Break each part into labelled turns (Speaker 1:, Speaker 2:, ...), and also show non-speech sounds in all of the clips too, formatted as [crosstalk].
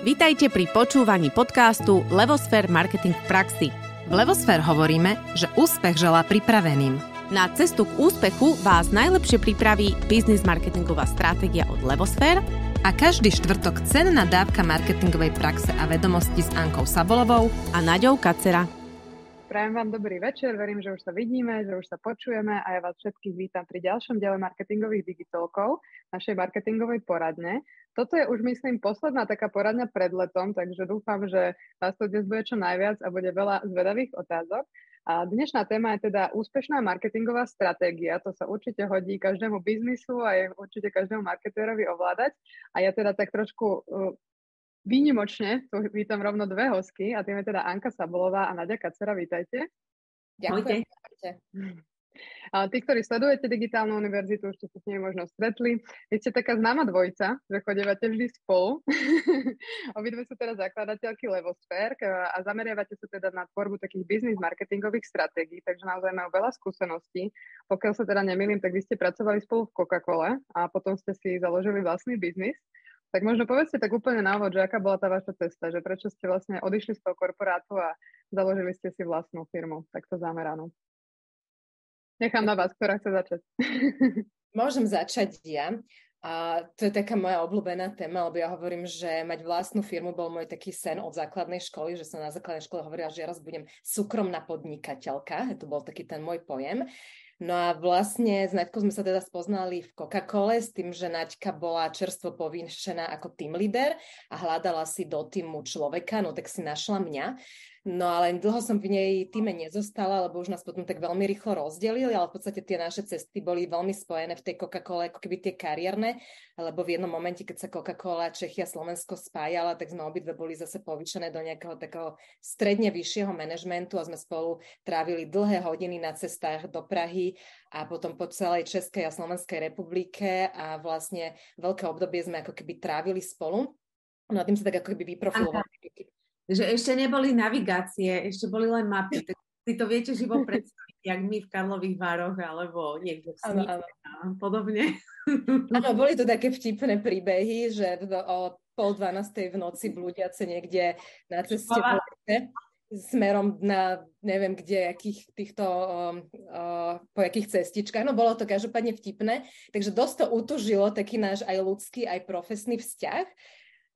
Speaker 1: Vítajte pri počúvaní podcastu Levosfér Marketing v praxi.
Speaker 2: V Levosfér hovoríme, že úspech želá pripraveným.
Speaker 1: Na cestu k úspechu vás najlepšie pripraví biznis marketingová stratégia od Levosfér
Speaker 2: a každý štvrtok cenná dávka marketingovej praxe a vedomosti s Ankou Sabolovou
Speaker 1: a Naďou Kacera.
Speaker 3: Prajem vám dobrý večer, verím, že už sa vidíme, že už sa počujeme a ja vás všetkých vítam pri ďalšom diele marketingových digitálkov, našej marketingovej poradne. Toto je už, myslím, posledná taká poradňa pred letom, takže dúfam, že vás to dnes bude čo najviac a bude veľa zvedavých otázok. A dnešná téma je teda úspešná marketingová stratégia. To sa určite hodí každému biznisu a je určite každému marketérovi ovládať. A ja teda tak trošku uh, výnimočne tu vítam rovno dve hosky a tým je teda Anka Sabolová a Nadia Kacera. Vítajte.
Speaker 2: Ďakujem.
Speaker 3: Tí, ktorí sledujete digitálnu univerzitu, už ste sa s nimi možno stretli. Vy ste taká známa dvojica, že chodevate vždy spolu. [laughs] Obidve sú teda zakladateľky Levosfér a zameriavate sa teda na tvorbu takých biznis marketingových stratégií, takže naozaj majú veľa skúseností. Pokiaľ sa teda nemýlim, tak vy ste pracovali spolu v Coca-Cole a potom ste si založili vlastný biznis. Tak možno povedzte tak úplne na že aká bola tá vaša cesta, že prečo ste vlastne odišli z toho korporátu a založili ste si vlastnú firmu, takto zameranú. Nechám na vás, ktorá chce začať. [laughs]
Speaker 2: Môžem začať ja. A to je taká moja obľúbená téma, lebo ja hovorím, že mať vlastnú firmu bol môj taký sen od základnej školy, že som na základnej škole hovorila, že ja raz budem súkromná podnikateľka, to bol taký ten môj pojem. No a vlastne s Naďkou sme sa teda spoznali v Coca-Cole s tým, že Naďka bola čerstvo povýšená ako team leader a hľadala si do týmu človeka, no tak si našla mňa. No ale dlho som v nej týme nezostala, lebo už nás potom tak veľmi rýchlo rozdelili, ale v podstate tie naše cesty boli veľmi spojené v tej Coca-Cole, ako keby tie kariérne, lebo v jednom momente, keď sa Coca-Cola, Čechia, Slovensko spájala, tak sme obidve boli zase povýšené do nejakého takého stredne vyššieho manažmentu a sme spolu trávili dlhé hodiny na cestách do Prahy a potom po celej Českej a Slovenskej republike a vlastne veľké obdobie sme ako keby trávili spolu. No a tým sa tak ako keby vyprofilovali
Speaker 4: že ešte neboli navigácie, ešte boli len mapy. Tak si to viete živo predstaviť, jak my v Karlových Vároch alebo niekde v Snice a podobne.
Speaker 2: Áno, boli to také vtipné príbehy, že o pol dvanástej v noci blúdiace niekde na ceste smerom na neviem kde, akých týchto, uh, po akých cestičkách. No bolo to každopádne vtipné, takže dosť to utužilo taký náš aj ľudský, aj profesný vzťah.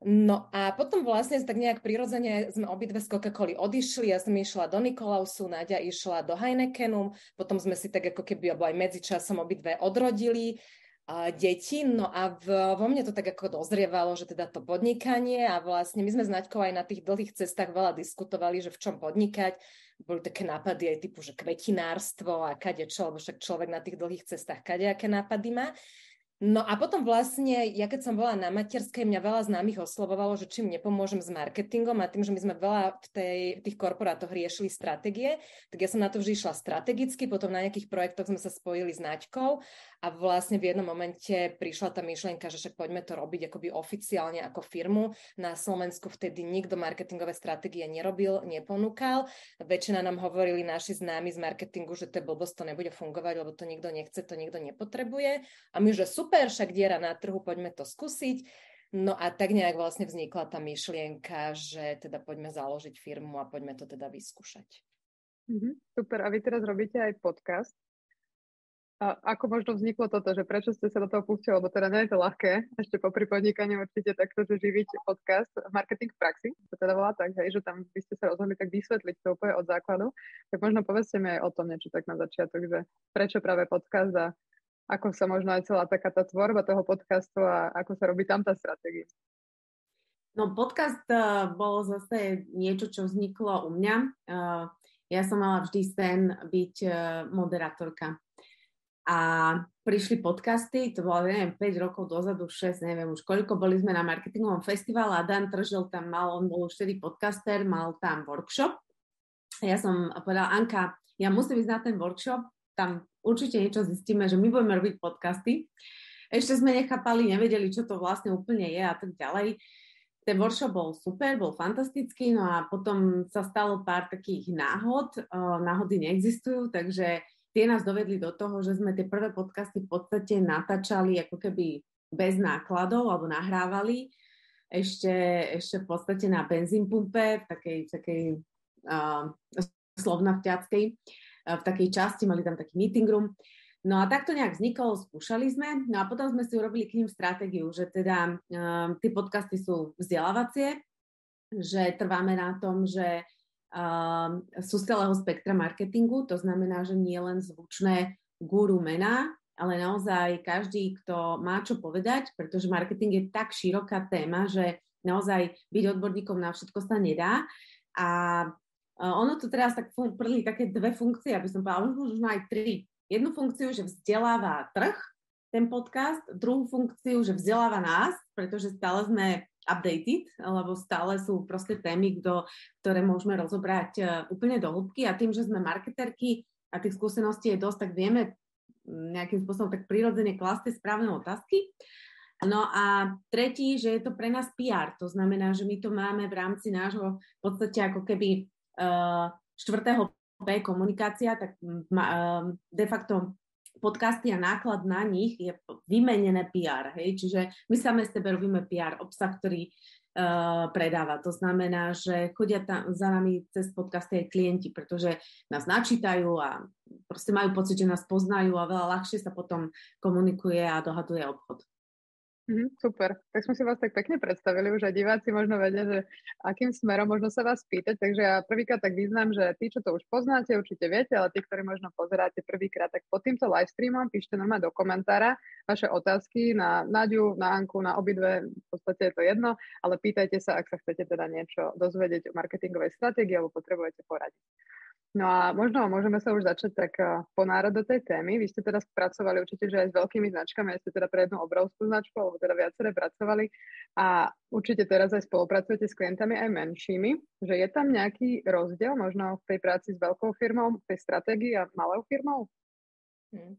Speaker 2: No a potom vlastne tak nejak prirodzene sme obidve z Coca-Coly odišli, ja som išla do Nikolausu, Náďa išla do Heinekenu, potom sme si tak ako keby, alebo aj medzičasom obidve odrodili deti, no a v, vo mne to tak ako dozrievalo, že teda to podnikanie a vlastne my sme s Naďkou aj na tých dlhých cestách veľa diskutovali, že v čom podnikať, boli také nápady aj typu, že kvetinárstvo a kadečo, lebo však človek na tých dlhých cestách kadejaké nápady má. No a potom vlastne, ja keď som bola na materskej, mňa veľa známych oslovovalo, že čím nepomôžem s marketingom a tým, že my sme veľa v, tej, tých korporátoch riešili stratégie, tak ja som na to vždy išla strategicky, potom na nejakých projektoch sme sa spojili s Naďkou a vlastne v jednom momente prišla tá myšlienka, že však poďme to robiť akoby oficiálne ako firmu. Na Slovensku vtedy nikto marketingové stratégie nerobil, neponúkal. Väčšina nám hovorili naši známi z marketingu, že to je blbosť, to nebude fungovať, lebo to nikto nechce, to nikto nepotrebuje. A my, že super, však diera na trhu, poďme to skúsiť. No a tak nejak vlastne vznikla tá myšlienka, že teda poďme založiť firmu a poďme to teda vyskúšať.
Speaker 3: Mm-hmm, super. A vy teraz robíte aj podcast. A ako možno vzniklo toto, že prečo ste sa do toho pustili, lebo teda nie je to ľahké, ešte po podnikaní určite takto, že živiť podcast Marketing v praxi, to teda volá tak, hej, že tam by ste sa rozhodli tak vysvetliť to úplne od základu, tak možno povedzte mi aj o tom niečo tak na začiatok, že prečo práve podcast a ako sa možno aj celá taká tá tvorba toho podcastu a ako sa robí tam tá stratégia.
Speaker 4: No podcast uh, bolo zase niečo, čo vzniklo u mňa. Uh, ja som mala vždy sen byť uh, moderátorka. A prišli podcasty, to bolo, neviem, 5 rokov dozadu, 6, neviem už koľko, boli sme na marketingovom festivale a Dan Tržil tam mal, on bol už vtedy podcaster, mal tam workshop. Ja som povedala, Anka, ja musím ísť na ten workshop, tam určite niečo zistíme, že my budeme robiť podcasty. Ešte sme nechápali, nevedeli, čo to vlastne úplne je a tak ďalej. Ten workshop bol super, bol fantastický, no a potom sa stalo pár takých náhod. Náhody neexistujú, takže tie nás dovedli do toho, že sme tie prvé podcasty v podstate natáčali ako keby bez nákladov alebo nahrávali ešte, ešte v podstate na benzín pumpe, v takej, takej uh, slovna v ťackej, uh, v takej časti, mali tam taký meeting room. No a takto nejak vzniklo, skúšali sme, no a potom sme si urobili k ním stratégiu, že teda uh, tie podcasty sú vzdelávacie, že trváme na tom, že uh, sú z celého spektra marketingu, to znamená, že nie len zvučné guru mená, ale naozaj každý, kto má čo povedať, pretože marketing je tak široká téma, že naozaj byť odborníkom na všetko sa nedá. A ono tu teraz tak prli také dve funkcie, aby som povedala, možno aj tri jednu funkciu, že vzdeláva trh, ten podcast, druhú funkciu, že vzdeláva nás, pretože stále sme updated, lebo stále sú proste témy, kdo, ktoré môžeme rozobrať uh, úplne do hĺbky a tým, že sme marketerky a tých skúseností je dosť, tak vieme nejakým spôsobom tak prirodzene klasť tie správne otázky. No a tretí, že je to pre nás PR, to znamená, že my to máme v rámci nášho v podstate ako keby uh, štvrtého P komunikácia, tak ehm, de facto podcasty a náklad na nich je vymenené PR, hej, čiže my same z tebe robíme PR, obsah, ktorý uh, predáva. To znamená, že chodia tam za nami cez podcasty aj klienti, pretože nás načítajú a proste majú pocit, že nás poznajú a veľa ľahšie sa potom komunikuje a dohaduje obchod.
Speaker 3: Mm, super, tak sme si vás tak pekne predstavili, už aj diváci možno vedia, že akým smerom možno sa vás spýtať, takže ja prvýkrát tak význam, že tí, čo to už poznáte, určite viete, ale tí, ktorí možno pozeráte prvýkrát, tak pod týmto live streamom píšte normálne do komentára vaše otázky na Naďu, na Anku, na obidve, v podstate je to jedno, ale pýtajte sa, ak sa chcete teda niečo dozvedieť o marketingovej stratégii alebo potrebujete poradiť. No a možno môžeme sa už začať tak eh, ponárať do tej témy. Vy ste teda pracovali určite, že aj s veľkými značkami, aj ste teda pre jednu obrovskú značku, alebo teda viaceré pracovali a určite teraz aj spolupracujete s klientami aj menšími, že je tam nejaký rozdiel možno v tej práci s veľkou firmou, v tej stratégii a malou firmou?
Speaker 2: Hmm.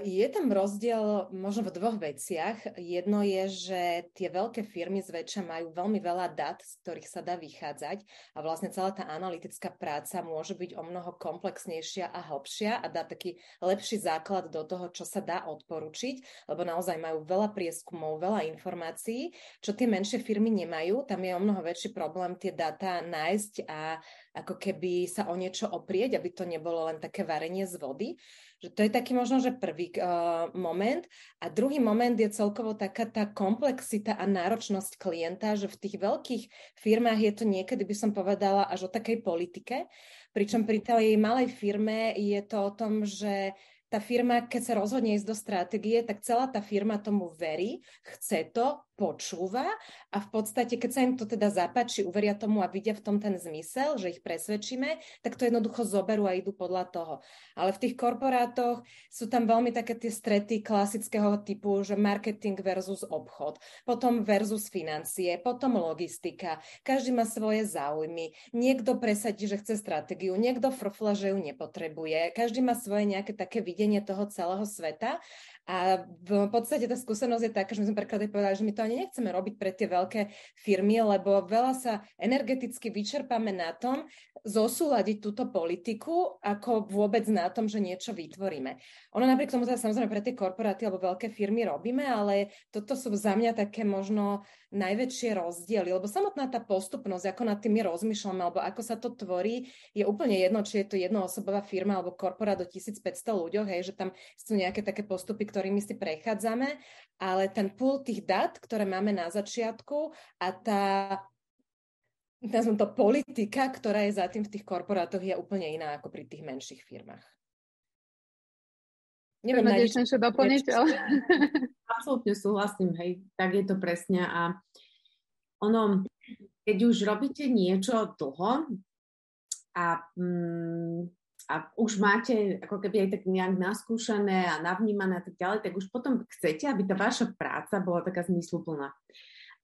Speaker 2: Je tam rozdiel možno v dvoch veciach. Jedno je, že tie veľké firmy zväčša majú veľmi veľa dát, z ktorých sa dá vychádzať a vlastne celá tá analytická práca môže byť o mnoho komplexnejšia a hlbšia a dá taký lepší základ do toho, čo sa dá odporučiť, lebo naozaj majú veľa prieskumov, veľa informácií, čo tie menšie firmy nemajú. Tam je o mnoho väčší problém tie dáta nájsť a ako keby sa o niečo oprieť, aby to nebolo len také varenie z vody. Že to je taký možno, že prvý uh, moment. A druhý moment je celkovo taká tá komplexita a náročnosť klienta, že v tých veľkých firmách je to niekedy, by som povedala, až o takej politike. Pričom pri tej malej firme je to o tom, že tá firma, keď sa rozhodne ísť do stratégie, tak celá tá firma tomu verí, chce to, počúva a v podstate, keď sa im to teda zapáči, uveria tomu a vidia v tom ten zmysel, že ich presvedčíme, tak to jednoducho zoberú a idú podľa toho. Ale v tých korporátoch sú tam veľmi také tie strety klasického typu, že marketing versus obchod, potom versus financie, potom logistika. Každý má svoje záujmy. Niekto presadí, že chce stratégiu, niekto frfla, že ju nepotrebuje. Každý má svoje nejaké také videnie toho celého sveta a v podstate tá skúsenosť je taká, že my sme prekladali povedali, že my to ani nechceme robiť pre tie veľké firmy, lebo veľa sa energeticky vyčerpáme na tom, zosúľadiť túto politiku, ako vôbec na tom, že niečo vytvoríme. Ono napriek tomu teda samozrejme pre tie korporáty alebo veľké firmy robíme, ale toto sú za mňa také možno najväčšie rozdiely, lebo samotná tá postupnosť, ako nad tým my rozmýšľame, alebo ako sa to tvorí, je úplne jedno, či je to jednoosobová firma alebo korporát do 1500 ľuďoch, hej, že tam sú nejaké také postupy, ktorými si prechádzame, ale ten pool tých dát, ktoré máme na začiatku a tá nazvem to politika, ktorá je za tým v tých korporátoch, je úplne iná ako pri tých menších firmách.
Speaker 3: Neviem, na ešte niečo doplniť, ale... [laughs]
Speaker 4: Absolutne súhlasím, hej, tak je to presne a ono, keď už robíte niečo dlho a, mm, a už máte ako keby aj tak nejak naskúšané a navnímané a tak ďalej, tak už potom chcete, aby tá vaša práca bola taká zmysluplná.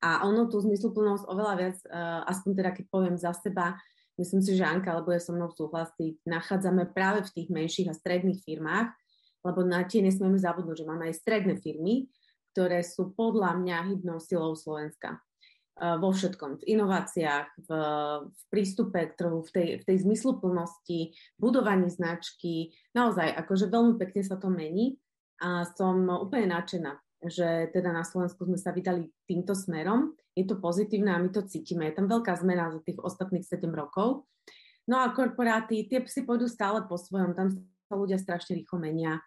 Speaker 4: A ono tú zmysluplnosť oveľa viac, uh, aspoň teda keď poviem za seba, myslím si, že Anka, alebo je so mnou súhlasiť, nachádzame práve v tých menších a stredných firmách, lebo na tie nesmieme zabudnúť, že máme aj stredné firmy, ktoré sú podľa mňa hybnou silou Slovenska vo všetkom, v inováciách, v, v prístupe k trhu, v tej, v tej zmysluplnosti, budovaní značky. Naozaj, akože veľmi pekne sa to mení a som úplne nadšená, že teda na Slovensku sme sa vydali týmto smerom. Je to pozitívne a my to cítime. Je tam veľká zmena za tých ostatných 7 rokov. No a korporáty, tie si pôjdu stále po svojom, tam sa ľudia strašne rýchlo menia.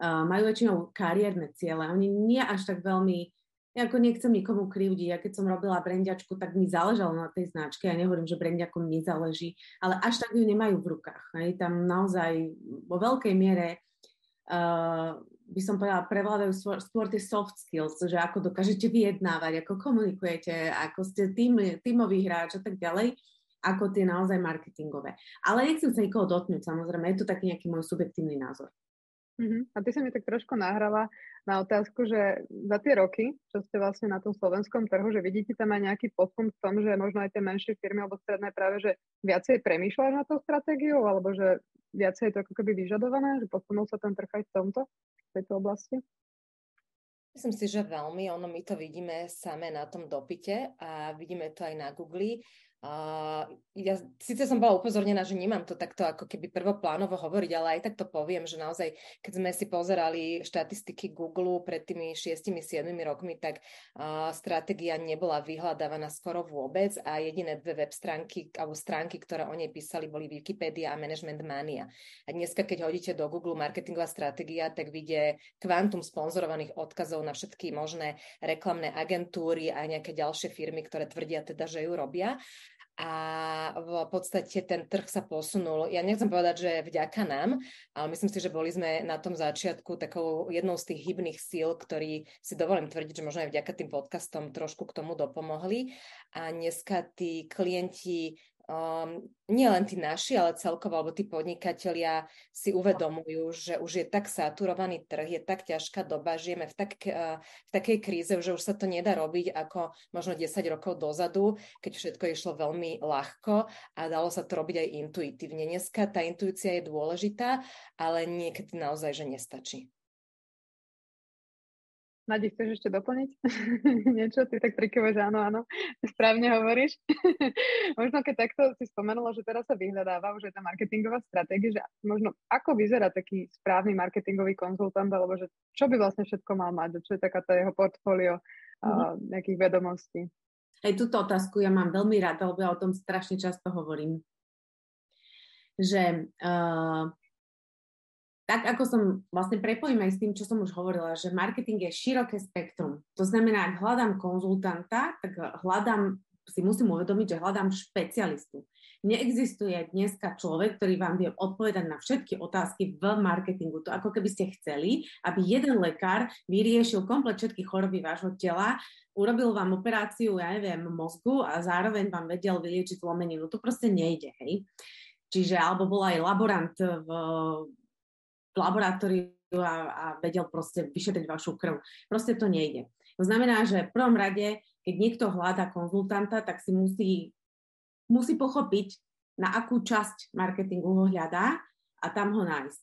Speaker 4: Uh, majú väčšinou kariérne ciele. Oni nie až tak veľmi ja ako nechcem nikomu krivdiť. Ja keď som robila brendiačku, tak mi záležalo na tej značke. Ja nehovorím, že brendiakom nezáleží, ale až tak ju nemajú v rukách. Hej. Tam naozaj vo veľkej miere uh, by som povedala, prevládajú skôr, tie soft skills, že ako dokážete vyjednávať, ako komunikujete, ako ste tým, tímový hráč a tak ďalej, ako tie naozaj marketingové. Ale nechcem sa nikoho dotknúť, samozrejme, je to taký nejaký môj subjektívny názor.
Speaker 3: Uh-huh. A ty sa mi tak trošku nahrala na otázku, že za tie roky, čo ste vlastne na tom slovenskom trhu, že vidíte tam aj nejaký posun v tom, že možno aj tie menšie firmy alebo stredné práve, že viacej premýšľajú na tou stratégiou, alebo že viacej je to ako keby vyžadované, že posunul sa ten trh aj v tomto, v tejto oblasti?
Speaker 2: Myslím si, že veľmi. Ono my to vidíme same na tom dopite a vidíme to aj na Google. Uh, ja síce som bola upozornená, že nemám to takto ako keby prvoplánovo hovoriť, ale aj tak to poviem, že naozaj, keď sme si pozerali štatistiky Google pred tými 6-7 rokmi, tak uh, stratégia nebola vyhľadávaná skoro vôbec a jediné dve web stránky alebo stránky, ktoré o nej písali, boli Wikipedia a Management Mania. A dneska, keď hodíte do Google marketingová stratégia, tak vidie kvantum sponzorovaných odkazov na všetky možné reklamné agentúry a nejaké ďalšie firmy, ktoré tvrdia teda, že ju robia a v podstate ten trh sa posunul. Ja nechcem povedať, že vďaka nám, ale myslím si, že boli sme na tom začiatku takou jednou z tých hybných síl, ktorí si dovolím tvrdiť, že možno aj vďaka tým podcastom trošku k tomu dopomohli. A dneska tí klienti um, nie len tí naši, ale celkovo, alebo tí podnikatelia si uvedomujú, že už je tak saturovaný trh, je tak ťažká doba, žijeme v, tak, uh, v takej kríze, že už sa to nedá robiť ako možno 10 rokov dozadu, keď všetko išlo veľmi ľahko a dalo sa to robiť aj intuitívne. Dneska tá intuícia je dôležitá, ale niekedy naozaj, že nestačí.
Speaker 3: Nadi, chceš ešte doplniť [laughs] niečo? Ty tak prikyvuješ, áno, áno, správne hovoríš. [laughs] možno keď takto si spomenula, že teraz sa vyhľadáva už je tá marketingová stratégia, že možno ako vyzerá taký správny marketingový konzultant, alebo že čo by vlastne všetko mal mať, čo je taká tá jeho portfólio mm-hmm. nejakých vedomostí.
Speaker 4: Aj túto otázku ja mám veľmi rada, lebo ja o tom strašne často hovorím. Že uh, tak ako som vlastne prepojím aj s tým, čo som už hovorila, že marketing je široké spektrum. To znamená, ak hľadám konzultanta, tak hľadám, si musím uvedomiť, že hľadám špecialistu. Neexistuje dneska človek, ktorý vám vie odpovedať na všetky otázky v marketingu. To ako keby ste chceli, aby jeden lekár vyriešil komplet všetky choroby vášho tela, urobil vám operáciu, ja neviem, mozgu a zároveň vám vedel vyliečiť zlomeninu. To proste nejde, hej. Čiže alebo bol aj laborant v laboratóriu a, a vedel proste vyšetriť vašu krv. Proste to nejde. To znamená, že v prvom rade, keď niekto hľadá konzultanta, tak si musí, musí pochopiť, na akú časť marketingu ho hľadá a tam ho nájsť.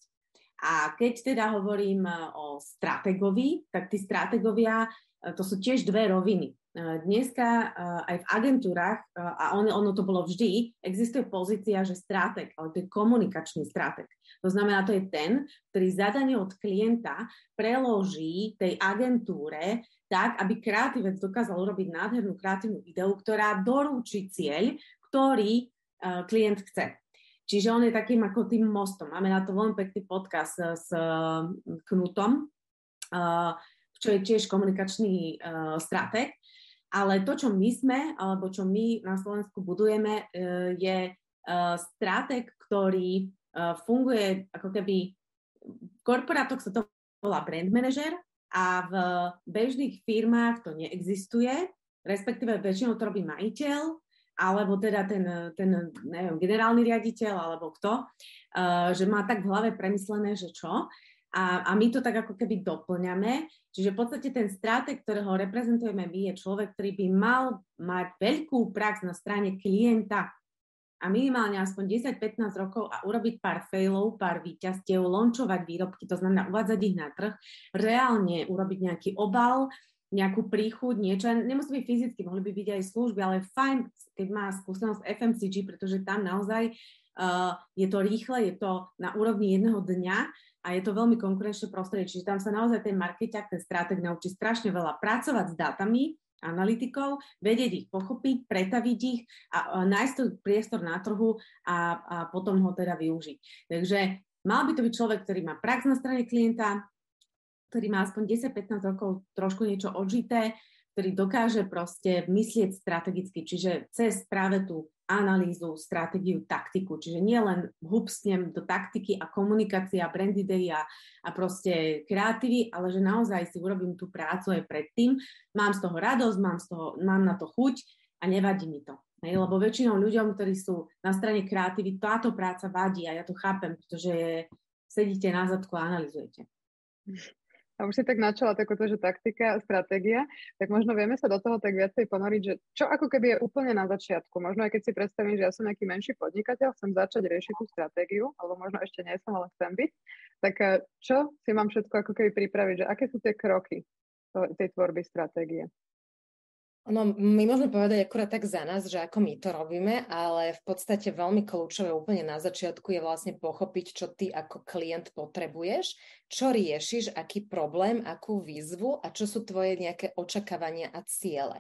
Speaker 4: A keď teda hovorím e, o strategovi, tak tí strategovia, e, to sú tiež dve roviny. E, dneska aj v agentúrach, a ono, ono to bolo vždy, existuje pozícia, že strateg, ale to je komunikačný strateg. To znamená, to je ten, ktorý zadanie od klienta preloží tej agentúre tak, aby kreatívec dokázal urobiť nádhernú kreatívnu ideu, ktorá dorúči cieľ, ktorý klient chce. Čiže on je takým ako tým mostom. Máme na to veľmi pekný podcast s Knutom, čo je tiež komunikačný uh, stratég. Ale to, čo my sme, alebo čo my na Slovensku budujeme, uh, je uh, stratég, ktorý funguje ako keby, v korporátoch sa to volá brand manager a v bežných firmách to neexistuje, respektíve väčšinou to robí majiteľ, alebo teda ten, ten neviem, generálny riaditeľ, alebo kto, uh, že má tak v hlave premyslené, že čo. A, a my to tak ako keby doplňame. Čiže v podstate ten strateg, ktorého reprezentujeme my, je človek, ktorý by mal mať veľkú prax na strane klienta a minimálne aspoň 10-15 rokov a urobiť pár failov, pár výťastiev, lončovať výrobky, to znamená uvádzať ich na trh, reálne urobiť nejaký obal, nejakú príchuť, niečo, nemusí byť fyzicky, mohli by byť aj služby, ale fajn, keď má skúsenosť FMCG, pretože tam naozaj uh, je to rýchle, je to na úrovni jedného dňa a je to veľmi konkurenčné prostredie, čiže tam sa naozaj ten markeťák, ten stratég naučí strašne veľa pracovať s dátami, analytikov, vedieť ich pochopiť, pretaviť ich a, a nájsť priestor na trhu a, a potom ho teda využiť. Takže mal by to byť človek, ktorý má prax na strane klienta, ktorý má aspoň 10-15 rokov trošku niečo odžité, ktorý dokáže proste myslieť strategicky, čiže cez práve tú analýzu, stratégiu, taktiku. Čiže nie len hupsnem do taktiky a komunikácia, brand idea a proste kreatívy, ale že naozaj si urobím tú prácu aj predtým. Mám z toho radosť, mám, z toho, mám na to chuť a nevadí mi to. Hej, lebo väčšinou ľuďom, ktorí sú na strane kreatívy, táto práca vadí a ja to chápem, pretože sedíte na zadku a analizujete
Speaker 3: a už si tak načala takúto, že taktika stratégia, tak možno vieme sa do toho tak viacej ponoriť, že čo ako keby je úplne na začiatku. Možno aj keď si predstavím, že ja som nejaký menší podnikateľ, chcem začať riešiť tú stratégiu, alebo možno ešte nie som, ale chcem byť, tak eh, čo si mám všetko ako keby pripraviť, že aké sú tie kroky tej tvorby stratégie?
Speaker 2: No, my môžeme povedať akurát tak za nás, že ako my to robíme, ale v podstate veľmi kľúčové úplne na začiatku je vlastne pochopiť, čo ty ako klient potrebuješ, čo riešiš, aký problém, akú výzvu a čo sú tvoje nejaké očakávania a ciele.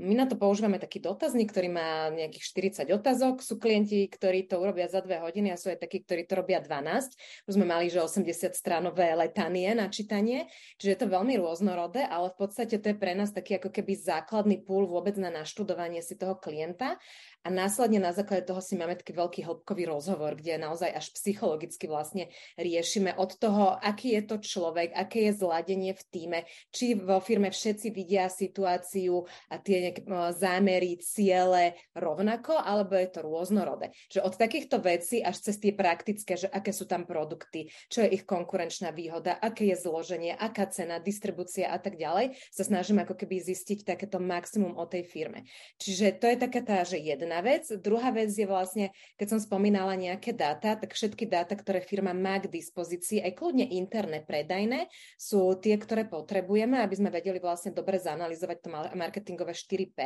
Speaker 2: My na to používame taký dotazník, ktorý má nejakých 40 otázok. Sú klienti, ktorí to urobia za dve hodiny a sú aj takí, ktorí to robia 12. Už sme mali, že 80 stránové letanie na čítanie, čiže je to veľmi rôznorodé, ale v podstate to je pre nás taký ako keby základný púl vôbec na naštudovanie si toho klienta a následne na základe toho si máme taký veľký hĺbkový rozhovor, kde naozaj až psychologicky vlastne riešime od toho, aký je to človek, aké je zladenie v týme, či vo firme všetci vidia situáciu a tie zámery, ciele rovnako, alebo je to rôznorodé. Že od takýchto vecí až cez tie praktické, že aké sú tam produkty, čo je ich konkurenčná výhoda, aké je zloženie, aká cena, distribúcia a tak ďalej, sa snažíme ako keby zistiť takéto maximum o tej firme. Čiže to je taká tá, že jedna jedna vec. Druhá vec je vlastne, keď som spomínala nejaké dáta, tak všetky dáta, ktoré firma má k dispozícii, aj kľudne interné, predajné, sú tie, ktoré potrebujeme, aby sme vedeli vlastne dobre zanalizovať to marketingové 4P,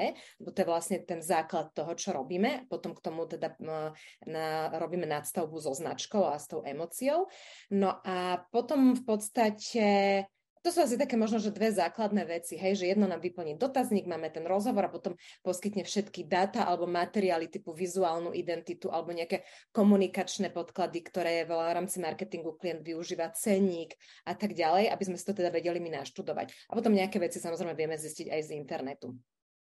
Speaker 2: lebo to je vlastne ten základ toho, čo robíme. Potom k tomu teda na, robíme nadstavbu so značkou a s tou emóciou. No a potom v podstate to sú asi také možno, že dve základné veci, hej, že jedno nám vyplní dotazník, máme ten rozhovor a potom poskytne všetky dáta alebo materiály typu vizuálnu identitu alebo nejaké komunikačné podklady, ktoré v rámci marketingu klient využíva, cenník a tak ďalej, aby sme si to teda vedeli my naštudovať. A potom nejaké veci samozrejme vieme zistiť aj z internetu.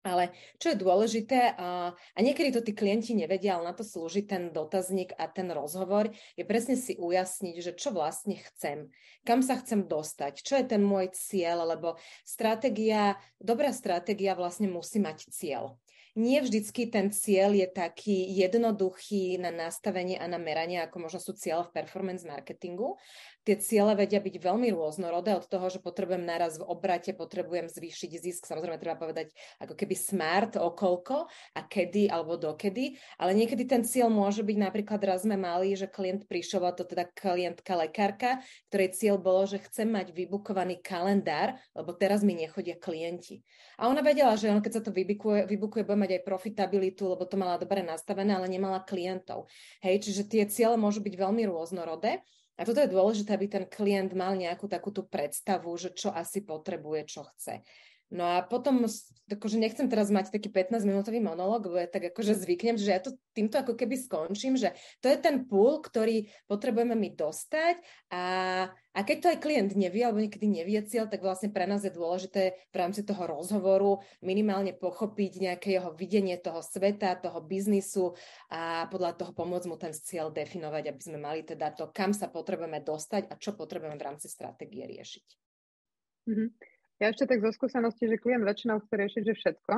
Speaker 2: Ale čo je dôležité, a, niekedy to tí klienti nevedia, ale na to slúži ten dotazník a ten rozhovor, je presne si ujasniť, že čo vlastne chcem, kam sa chcem dostať, čo je ten môj cieľ, lebo stratégia, dobrá stratégia vlastne musí mať cieľ nie vždycky ten cieľ je taký jednoduchý na nastavenie a na meranie, ako možno sú cieľe v performance marketingu. Tie ciele vedia byť veľmi rôznorodé od toho, že potrebujem naraz v obrate, potrebujem zvýšiť zisk, samozrejme treba povedať ako keby smart, okolko a kedy alebo dokedy, ale niekedy ten cieľ môže byť napríklad raz sme mali, že klient prišiel, a to teda klientka lekárka, ktorej cieľ bolo, že chcem mať vybukovaný kalendár, lebo teraz mi nechodia klienti. A ona vedela, že on, keď sa to vybukuje, vybukuje, bude mať aj profitabilitu, lebo to mala dobre nastavené, ale nemala klientov. Hej, čiže tie ciele môžu byť veľmi rôznorodé. A toto je dôležité, aby ten klient mal nejakú takúto predstavu, že čo asi potrebuje, čo chce. No a potom, akože nechcem teraz mať taký 15-minútový monológ, lebo ja tak akože zvyknem, že ja to týmto ako keby skončím, že to je ten pool, ktorý potrebujeme my dostať a, a keď to aj klient nevie, alebo niekedy nevie cieľ, tak vlastne pre nás je dôležité v rámci toho rozhovoru minimálne pochopiť nejaké jeho videnie toho sveta, toho biznisu a podľa toho pomôcť mu ten cieľ definovať, aby sme mali teda to, kam sa potrebujeme dostať a čo potrebujeme v rámci stratégie riešiť.
Speaker 3: Mm-hmm. Ja ešte tak zo skúsenosti, že klient väčšinou chce riešiť, že všetko.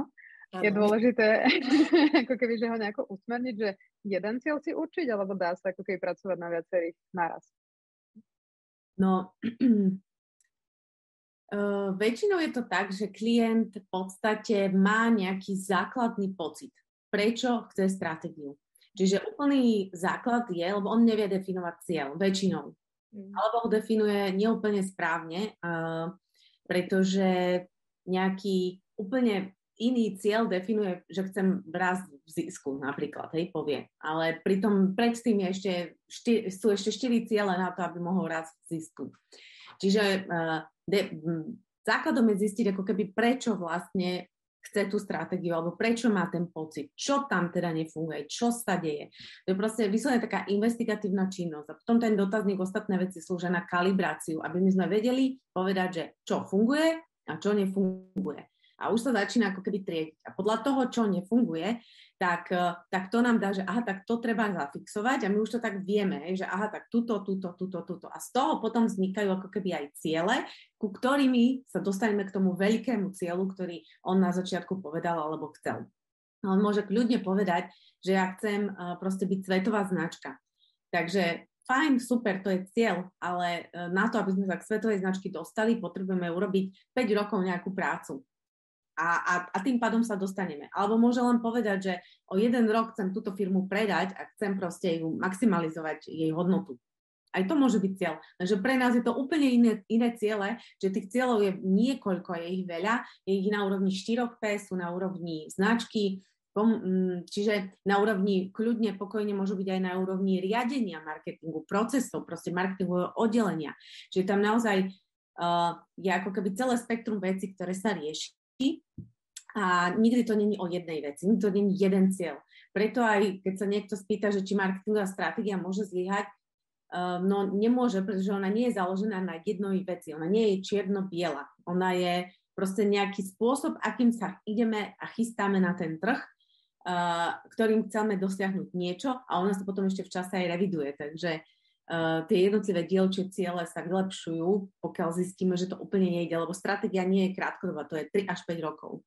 Speaker 3: Ano. Je dôležité, [laughs] ako keby, že ho nejako usmerniť, že jeden cieľ si určiť, alebo dá sa ako keby pracovať na viacerých naraz.
Speaker 4: No, Uh, [clears throat] väčšinou je to tak, že klient v podstate má nejaký základný pocit, prečo chce stratégiu. Čiže úplný základ je, lebo on nevie definovať cieľ, väčšinou. Mm. Alebo ho definuje neúplne správne. Uh, pretože nejaký úplne iný cieľ definuje, že chcem raz v zisku napríklad, hej, povie. Ale pritom predtým je ešte štyri, sú ešte štyri ciele na to, aby mohol raz v zisku. Čiže uh, de, základom je zistiť ako keby prečo vlastne chce tú stratégiu, alebo prečo má ten pocit, čo tam teda nefunguje, čo sa deje. To je proste vyslovene taká investigatívna činnosť. A potom ten dotazník, ostatné veci slúžia na kalibráciu, aby my sme vedeli povedať, že čo funguje a čo nefunguje a už sa začína ako keby triediť. A podľa toho, čo nefunguje, tak, e, tak to nám dá, že aha, tak to treba zafixovať a my už to tak vieme, že aha, tak tuto, tuto, tuto, tuto. A z toho potom vznikajú ako keby aj ciele, ku ktorými sa dostaneme k tomu veľkému cieľu, ktorý on na začiatku povedal alebo chcel. On môže kľudne povedať, že ja chcem uh, proste byť svetová značka. Takže fajn, super, to je cieľ, ale e, na to, aby sme sa k svetovej značky dostali, potrebujeme urobiť 5 rokov nejakú prácu a, a, a tým pádom sa dostaneme. Alebo môže len povedať, že o jeden rok chcem túto firmu predať a chcem proste ju maximalizovať jej hodnotu. Aj to môže byť cieľ. Takže pre nás je to úplne iné, iné ciele, že tých cieľov je niekoľko, je ich veľa, je ich na úrovni 4P, sú na úrovni značky, mm, čiže na úrovni kľudne, pokojne môžu byť aj na úrovni riadenia marketingu, procesov, proste marketingového oddelenia. Čiže tam naozaj uh, je ako keby celé spektrum vecí, ktoré sa rieši a nikdy to není o jednej veci, nikdy to není jeden cieľ. Preto aj keď sa niekto spýta, že či marketingová stratégia môže zlyhať, uh, no nemôže, pretože ona nie je založená na jednej veci, ona nie je čierno-biela. Ona je proste nejaký spôsob, akým sa ideme a chystáme na ten trh, uh, ktorým chceme dosiahnuť niečo a ona sa potom ešte v čase aj reviduje. Takže tie jednotlivé dielčie ciele sa vylepšujú, pokiaľ zistíme, že to úplne nejde, lebo stratégia nie je krátkodobá, to je 3 až 5 rokov.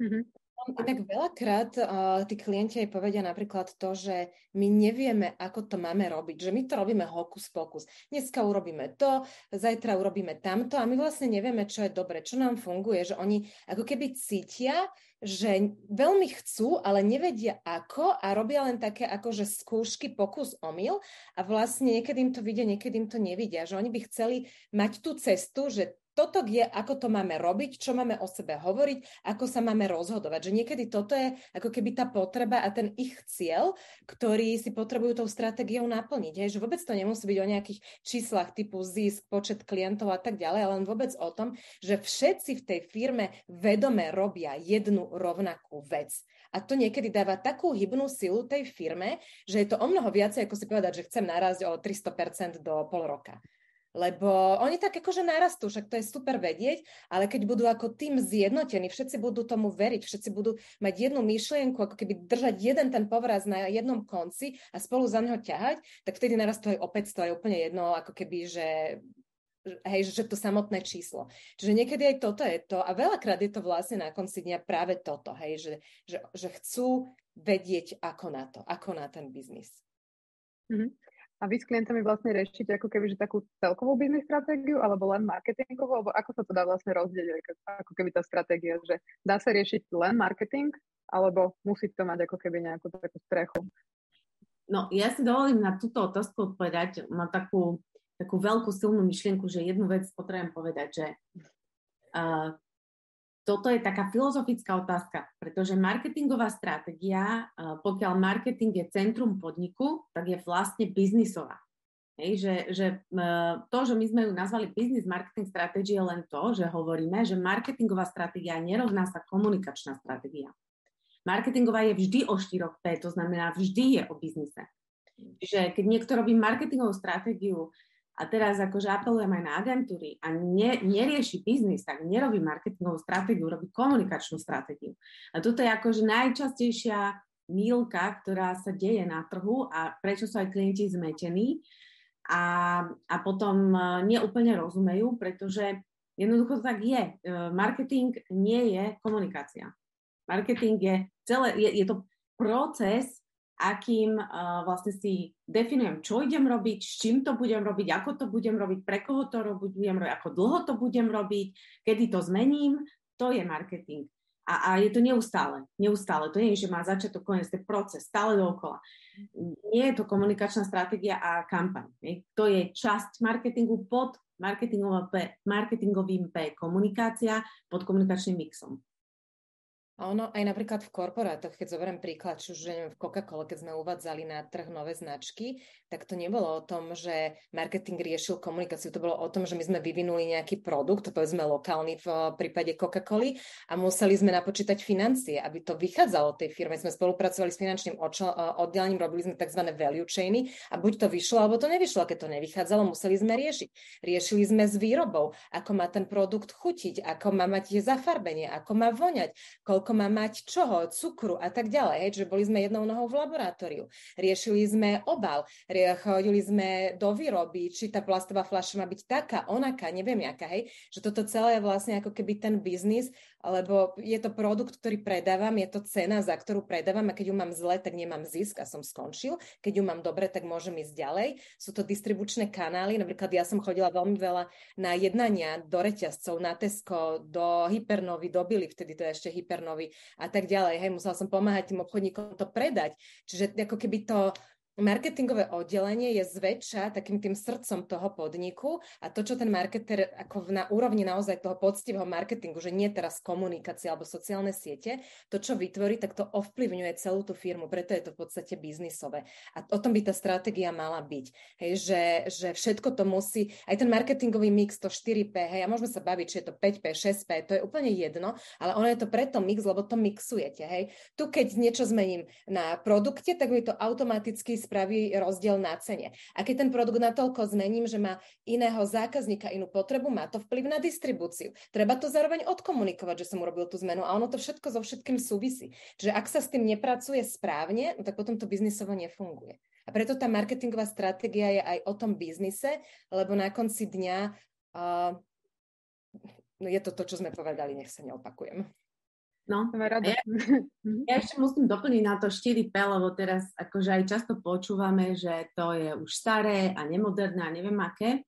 Speaker 2: Mm-hmm. Inak veľakrát uh, tí klienti aj povedia napríklad to, že my nevieme, ako to máme robiť, že my to robíme hokus pokus. Dneska urobíme to, zajtra urobíme tamto a my vlastne nevieme, čo je dobre, čo nám funguje, že oni ako keby cítia, že veľmi chcú, ale nevedia ako a robia len také akože skúšky, pokus, omyl a vlastne niekedy im to vidia, niekedy im to nevidia, že oni by chceli mať tú cestu, že toto je, ako to máme robiť, čo máme o sebe hovoriť, ako sa máme rozhodovať. Že niekedy toto je ako keby tá potreba a ten ich cieľ, ktorý si potrebujú tou stratégiou naplniť. Hej? Že vôbec to nemusí byť o nejakých číslach typu zisk, počet klientov a tak ďalej, ale len vôbec o tom, že všetci v tej firme vedome robia jednu rovnakú vec. A to niekedy dáva takú hybnú silu tej firme, že je to o mnoho viacej, ako si povedať, že chcem narazť o 300% do pol roka. Lebo oni tak akože narastú, však to je super vedieť, ale keď budú ako tým zjednotení, všetci budú tomu veriť, všetci budú mať jednu myšlienku, ako keby držať jeden ten povraz na jednom konci a spolu za neho ťahať, tak vtedy narastú aj opäť to je úplne jedno, ako keby, že hej, že to samotné číslo. Čiže niekedy aj toto je to a veľakrát je to vlastne na konci dňa práve toto, hej, že, že, že chcú vedieť ako na to, ako na ten biznis.
Speaker 3: Mm-hmm. A vy s klientami vlastne riešite ako keby že takú celkovú biznis stratégiu alebo len marketingovú, alebo ako sa to dá vlastne rozdeliť, ako keby tá stratégia, že dá sa riešiť len marketing, alebo musí to mať ako keby nejakú takú strechu?
Speaker 4: No, ja si dovolím na túto otázku odpovedať. Mám takú, takú veľkú silnú myšlienku, že jednu vec potrebujem povedať, že uh, toto je taká filozofická otázka, pretože marketingová stratégia, pokiaľ marketing je centrum podniku, tak je vlastne biznisová. Hej, že, že to, že my sme ju nazvali business marketing strategy, je len to, že hovoríme, že marketingová stratégia nerovná sa komunikačná stratégia. Marketingová je vždy o 4P, to znamená vždy je o biznise. Čiže keď niekto robí marketingovú stratégiu a teraz akože apelujem aj na agentúry a ne, nerieši biznis, tak nerobí marketingovú stratégiu, robí komunikačnú stratégiu. A toto je akože najčastejšia mílka, ktorá sa deje na trhu a prečo sú aj klienti zmetení a, a potom e, neúplne rozumejú, pretože jednoducho tak je. E, marketing nie je komunikácia. Marketing je celé, je, je to proces akým uh, vlastne si definujem, čo idem robiť, s čím to budem robiť, ako to budem robiť, pre koho to budem robiť, ako dlho to budem robiť, kedy to zmením, to je marketing. A, a je to neustále, neustále. To nie je, že má začiatok, koniec, to je proces, stále dookola. Nie je to komunikačná stratégia a kampaň. To je časť marketingu pod marketingovým P, marketingovým P komunikácia pod komunikačným mixom.
Speaker 2: A ono aj napríklad v korporátoch, keď zoberiem príklad, či už neviem, v Coca-Cola, keď sme uvádzali na trh nové značky, tak to nebolo o tom, že marketing riešil komunikáciu, to bolo o tom, že my sme vyvinuli nejaký produkt, povedzme lokálny v prípade Coca-Coly a museli sme napočítať financie, aby to vychádzalo tej firme. Sme spolupracovali s finančným oddelením, robili sme tzv. value chainy a buď to vyšlo, alebo to nevyšlo. Keď to nevychádzalo, museli sme riešiť. Riešili sme s výrobou, ako má ten produkt chutiť, ako má mať zafarbenie, ako má voňať, koľko koľko má mať čoho, cukru a tak ďalej. Hej, že boli sme jednou nohou v laboratóriu. Riešili sme obal, chodili sme do výroby, či tá plastová fľaša má byť taká, onaká, neviem jaká, hej. Že toto celé je vlastne ako keby ten biznis, lebo je to produkt, ktorý predávam, je to cena, za ktorú predávam a keď ju mám zle, tak nemám zisk a som skončil. Keď ju mám dobre, tak môžem ísť ďalej. Sú to distribučné kanály, napríklad ja som chodila veľmi veľa na jednania do reťazcov, na Tesco, do Hypernovy, do Billy, vtedy to je ešte Hypernovy a tak ďalej. Hej, musela som pomáhať tým obchodníkom to predať. Čiže ako keby to marketingové oddelenie je zväčša takým tým srdcom toho podniku a to, čo ten marketer ako na úrovni naozaj toho poctivého marketingu, že nie teraz komunikácia alebo sociálne siete, to, čo vytvorí, tak to ovplyvňuje celú tú firmu, preto je to v podstate biznisové. A o tom by tá stratégia mala byť. Hej, že, že všetko to musí, aj ten marketingový mix, to 4P, hej, a môžeme sa baviť, či je to 5P, 6P, to je úplne jedno, ale ono je to preto mix, lebo to mixujete. Hej. Tu, keď niečo zmením na produkte, tak mi to automaticky spraví rozdiel na cene. A keď ten produkt natoľko zmením, že má iného zákazníka, inú potrebu, má to vplyv na distribúciu. Treba to zároveň odkomunikovať, že som urobil tú zmenu a ono to všetko so všetkým súvisí. Čiže ak sa s tým nepracuje správne, no tak potom to biznisovo nefunguje. A preto tá marketingová stratégia je aj o tom biznise, lebo na konci dňa uh, je to to, čo sme povedali, nech sa neopakujem.
Speaker 4: No. Ja, ja ešte musím doplniť na to 4P, lebo teraz akože aj často počúvame, že to je už staré a nemoderné a neviem aké,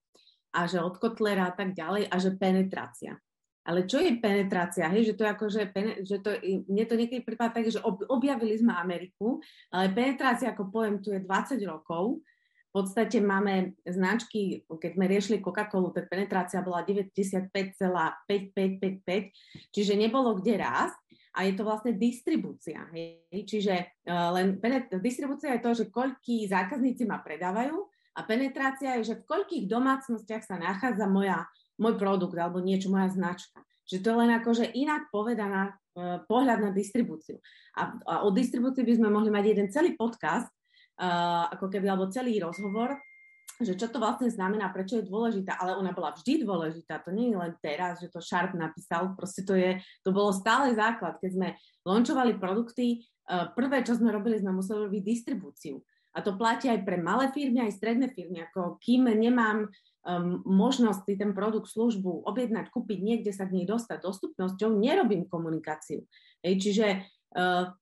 Speaker 4: a že od Kotlera a tak ďalej, a že penetrácia. Ale čo je penetrácia? Hej, že to je ako, že, že to, mne to niekedy prípada tak, že objavili sme Ameriku, ale penetrácia ako pojem tu je 20 rokov. V podstate máme značky, keď sme riešili Coca-Colu, tak penetrácia bola 95,5555, čiže nebolo kde rásť a je to vlastne distribúcia. Hej? Čiže uh, len distribúcia je to, že koľkí zákazníci ma predávajú a penetrácia je, že v koľkých domácnostiach sa nachádza moja, môj produkt alebo niečo, moja značka. Že to je len akože inak povedaná uh, pohľad na distribúciu. A, a o distribúcii by sme mohli mať jeden celý podcast, uh, ako keby, alebo celý rozhovor, že čo to vlastne znamená, prečo je dôležitá, ale ona bola vždy dôležitá, to nie je len teraz, že to Sharp napísal, proste to je, to bolo stále základ, keď sme launchovali produkty, eh, prvé, čo sme robili, sme museli robiť distribúciu. A to platí aj pre malé firmy, aj stredné firmy, ako kým nemám um, možnosť si ten produkt, službu objednať, kúpiť, niekde sa k nej dostať dostupnosťou, nerobím komunikáciu. Ej, čiže uh,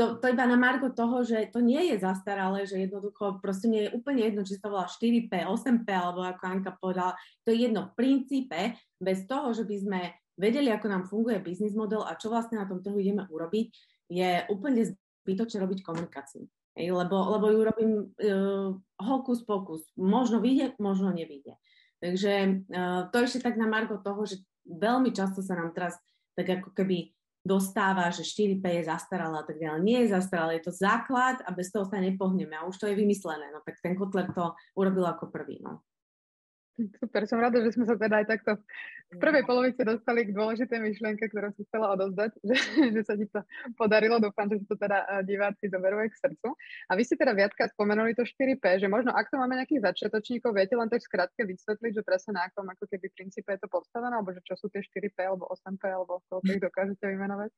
Speaker 4: to, to iba na margo toho, že to nie je zastaralé, že jednoducho proste nie je úplne jedno, či to volá 4P, 8P, alebo ako Anka povedala, to je jedno v princípe, bez toho, že by sme vedeli, ako nám funguje biznis model a čo vlastne na tom trhu ideme urobiť, je úplne zbytočné robiť komunikáciu. Ej, lebo, lebo ju robím uh, hokus pokus. Možno vyjde, možno nevyjde. Takže uh, to ešte tak na margo toho, že veľmi často sa nám teraz tak ako keby dostáva, že 4P je zastaralé a tak ďalej. Nie je zastaralé, je to základ a bez toho sa nepohneme. A už to je vymyslené. No tak ten Kotler to urobil ako prvý. No.
Speaker 3: Super, som rada, že sme sa teda aj takto v prvej polovici dostali k dôležitej myšlienke, ktorú si chcela odozdať, [laughs] že, že sa ti to podarilo. Dúfam, že to teda eh, diváci zoberú k srdcu. A vy ste teda viackrát spomenuli to 4P, že možno ak to máme nejakých začiatočníkov, viete len tak skrátke vysvetliť, že presne na akom ako keby princípe je to postavené, alebo že čo sú tie 4P alebo 8P, alebo koľko ich dokážete vymenovať?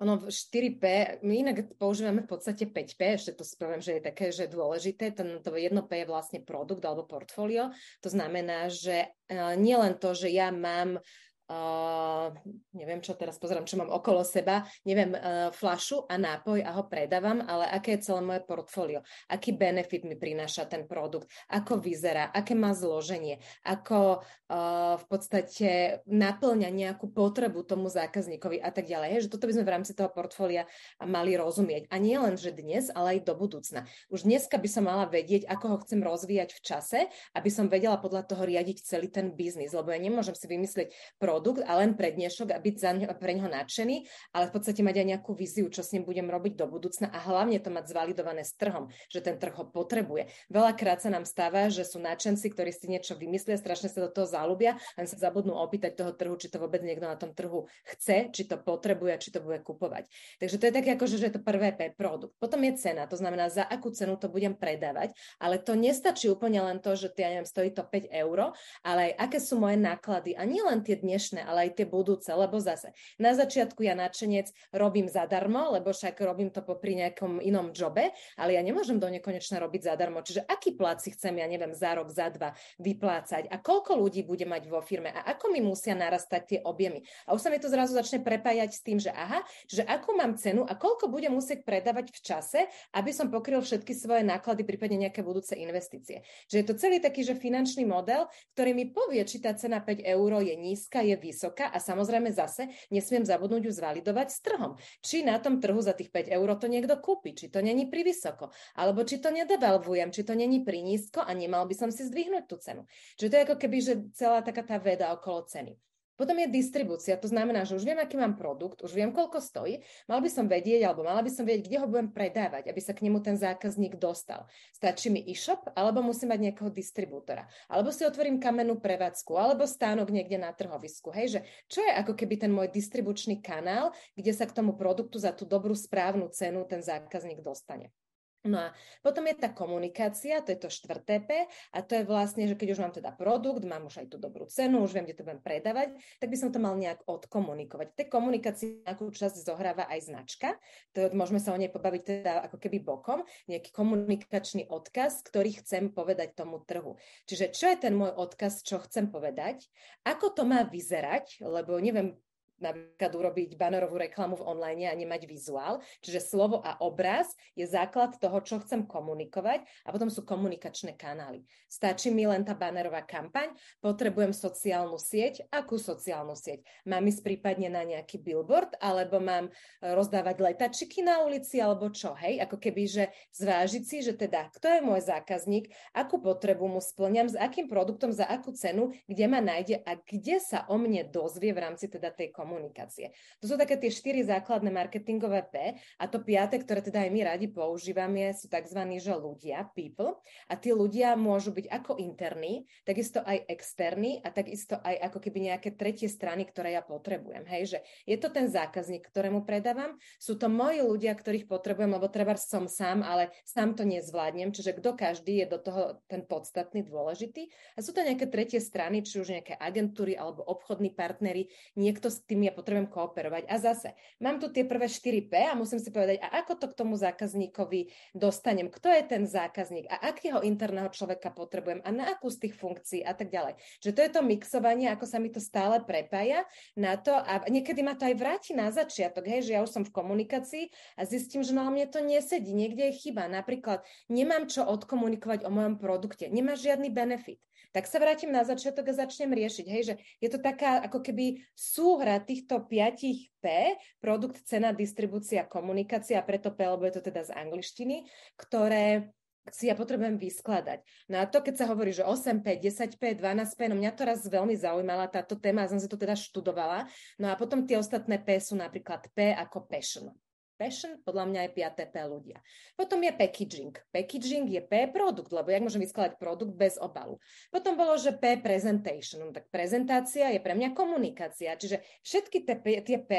Speaker 2: Ono 4P, my inak používame v podstate 5P, ešte to spravím, že je také, že dôležité, ten, to 1P je vlastne produkt alebo portfólio, to znamená, že uh, nie len to, že ja mám uh, neviem čo teraz pozerám, čo mám okolo seba, neviem, uh, flašu a nápoj a ho predávam, ale aké je celé moje portfólio, aký benefit mi prináša ten produkt, ako vyzerá, aké má zloženie, ako uh, v podstate naplňa nejakú potrebu tomu zákazníkovi a tak ďalej. Hej, že toto by sme v rámci toho portfólia mali rozumieť. A nie len, že dnes, ale aj do budúcna. Už dneska by som mala vedieť, ako ho chcem rozvíjať v čase, aby som vedela podľa toho riadiť celý ten biznis, lebo ja nemôžem si vymyslieť produkt, produkt a len pre dnešok a byť za ňo, pre ňoho nadšený, ale v podstate mať aj nejakú víziu, čo s ním budem robiť do budúcna a hlavne to mať zvalidované s trhom, že ten trh ho potrebuje. Veľakrát sa nám stáva, že sú nadšenci, ktorí si niečo vymyslia, strašne sa do toho zalúbia, len sa zabudnú opýtať toho trhu, či to vôbec niekto na tom trhu chce, či to potrebuje, či to bude kupovať. Takže to je také ako, že je to prvé P produkt. Potom je cena, to znamená, za akú cenu to budem predávať, ale to nestačí úplne len to, že ja neviem, stojí to 5 eur, ale aj aké sú moje náklady a nie len tie dnešné, ale aj tie budúce, lebo zase na začiatku ja načenec robím zadarmo, lebo však robím to popri nejakom inom jobe, ale ja nemôžem do nekonečna robiť zadarmo. Čiže aký plat si chcem, ja neviem, za rok, za dva vyplácať a koľko ľudí bude mať vo firme a ako mi musia narastať tie objemy. A už sa mi to zrazu začne prepájať s tým, že aha, že akú mám cenu a koľko budem musieť predávať v čase, aby som pokryl všetky svoje náklady, prípadne nejaké budúce investície. Že je to celý taký, že finančný model, ktorý mi povie, či tá cena 5 eur je nízka, je vysoká a samozrejme zase nesmiem zabudnúť ju zvalidovať s trhom. Či na tom trhu za tých 5 eur to niekto kúpi, či to není pri vysoko, alebo či to nedevalvujem, či to není pri nízko a nemal by som si zdvihnúť tú cenu. Čiže to je ako keby, že celá taká tá veda okolo ceny. Potom je distribúcia, to znamená, že už viem, aký mám produkt, už viem, koľko stojí, mal by som vedieť, alebo mala by som vedieť, kde ho budem predávať, aby sa k nemu ten zákazník dostal. Stačí mi e-shop, alebo musím mať nejakého distribútora, alebo si otvorím kamennú prevádzku, alebo stánok niekde na trhovisku. Hej, že čo je ako keby ten môj distribučný kanál, kde sa k tomu produktu za tú dobrú správnu cenu ten zákazník dostane. No a potom je tá komunikácia, to je to štvrté P a to je vlastne, že keď už mám teda produkt, mám už aj tú dobrú cenu, už viem, kde to budem predávať, tak by som to mal nejak odkomunikovať. V tej komunikácii nejakú časť zohráva aj značka, to môžeme sa o nej pobaviť teda ako keby bokom, nejaký komunikačný odkaz, ktorý chcem povedať tomu trhu. Čiže čo je ten môj odkaz, čo chcem povedať, ako to má vyzerať, lebo neviem, napríklad urobiť banerovú reklamu v online a nemať vizuál. Čiže slovo a obraz je základ toho, čo chcem komunikovať a potom sú komunikačné kanály. Stačí mi len tá banerová kampaň, potrebujem sociálnu sieť. Akú sociálnu sieť? Mám ísť prípadne na nejaký billboard alebo mám e, rozdávať letačiky na ulici alebo čo? Hej, ako keby, že zvážiť si, že teda kto je môj zákazník, akú potrebu mu splňam, s akým produktom, za akú cenu, kde ma nájde a kde sa o mne dozvie v rámci teda tej komunikácie komunikácie. To sú také tie štyri základné marketingové P a to piate, ktoré teda aj my radi používame, sú tzv. že ľudia, people a tí ľudia môžu byť ako interní, takisto aj externí a takisto aj ako keby nejaké tretie strany, ktoré ja potrebujem. Hej, že je to ten zákazník, ktorému predávam, sú to moji ľudia, ktorých potrebujem, lebo treba som sám, ale sám to nezvládnem, čiže kto každý je do toho ten podstatný, dôležitý. A sú to nejaké tretie strany, či už nejaké agentúry alebo obchodní partnery, niekto s tým ja potrebujem kooperovať. A zase, mám tu tie prvé 4P a musím si povedať, a ako to k tomu zákazníkovi dostanem, kto je ten zákazník a akého interného človeka potrebujem a na akú z tých funkcií a tak ďalej. Že to je to mixovanie, ako sa mi to stále prepája na to a niekedy ma to aj vráti na začiatok, hej, že ja už som v komunikácii a zistím, že no mne to nesedí, niekde je chyba. Napríklad nemám čo odkomunikovať o mojom produkte, nemá žiadny benefit tak sa vrátim na začiatok a začnem riešiť, hej, že je to taká ako keby súhra týchto piatich P, produkt, cena, distribúcia, komunikácia, a preto P, lebo je to teda z angličtiny, ktoré si ja potrebujem vyskladať. No a to, keď sa hovorí, že 8P, 10P, 12P, no mňa to raz veľmi zaujímala táto téma, ja som si to teda študovala. No a potom tie ostatné P sú napríklad P ako passion passion, podľa mňa je 5 P ľudia. Potom je packaging. Packaging je P produkt, lebo jak môžem vyskladať produkt bez obalu. Potom bolo, že P presentation, no, tak prezentácia je pre mňa komunikácia. Čiže všetky tie P, tie P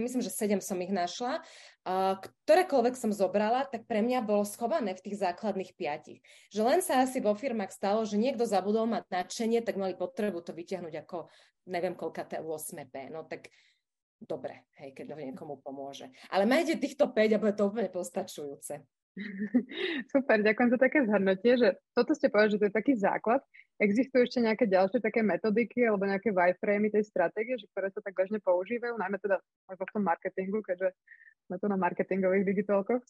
Speaker 2: myslím, že 7 som ich našla, a ktorékoľvek som zobrala, tak pre mňa bolo schované v tých základných piatich. Že len sa asi vo firmách stalo, že niekto zabudol mať nadšenie, tak mali potrebu to vyťahnuť ako neviem koľka 8 P. No tak dobre, hej, keď to niekomu pomôže. Ale majte týchto 5 a bude to úplne postačujúce. [laughs]
Speaker 3: Super, ďakujem za také zhrnutie, že toto ste povedali, že to je taký základ. Existujú ešte nejaké ďalšie také metodiky alebo nejaké wireframey tej stratégie, že ktoré sa tak bežne používajú, najmä teda v tom marketingu, keďže sme tu na marketingových digitálkoch?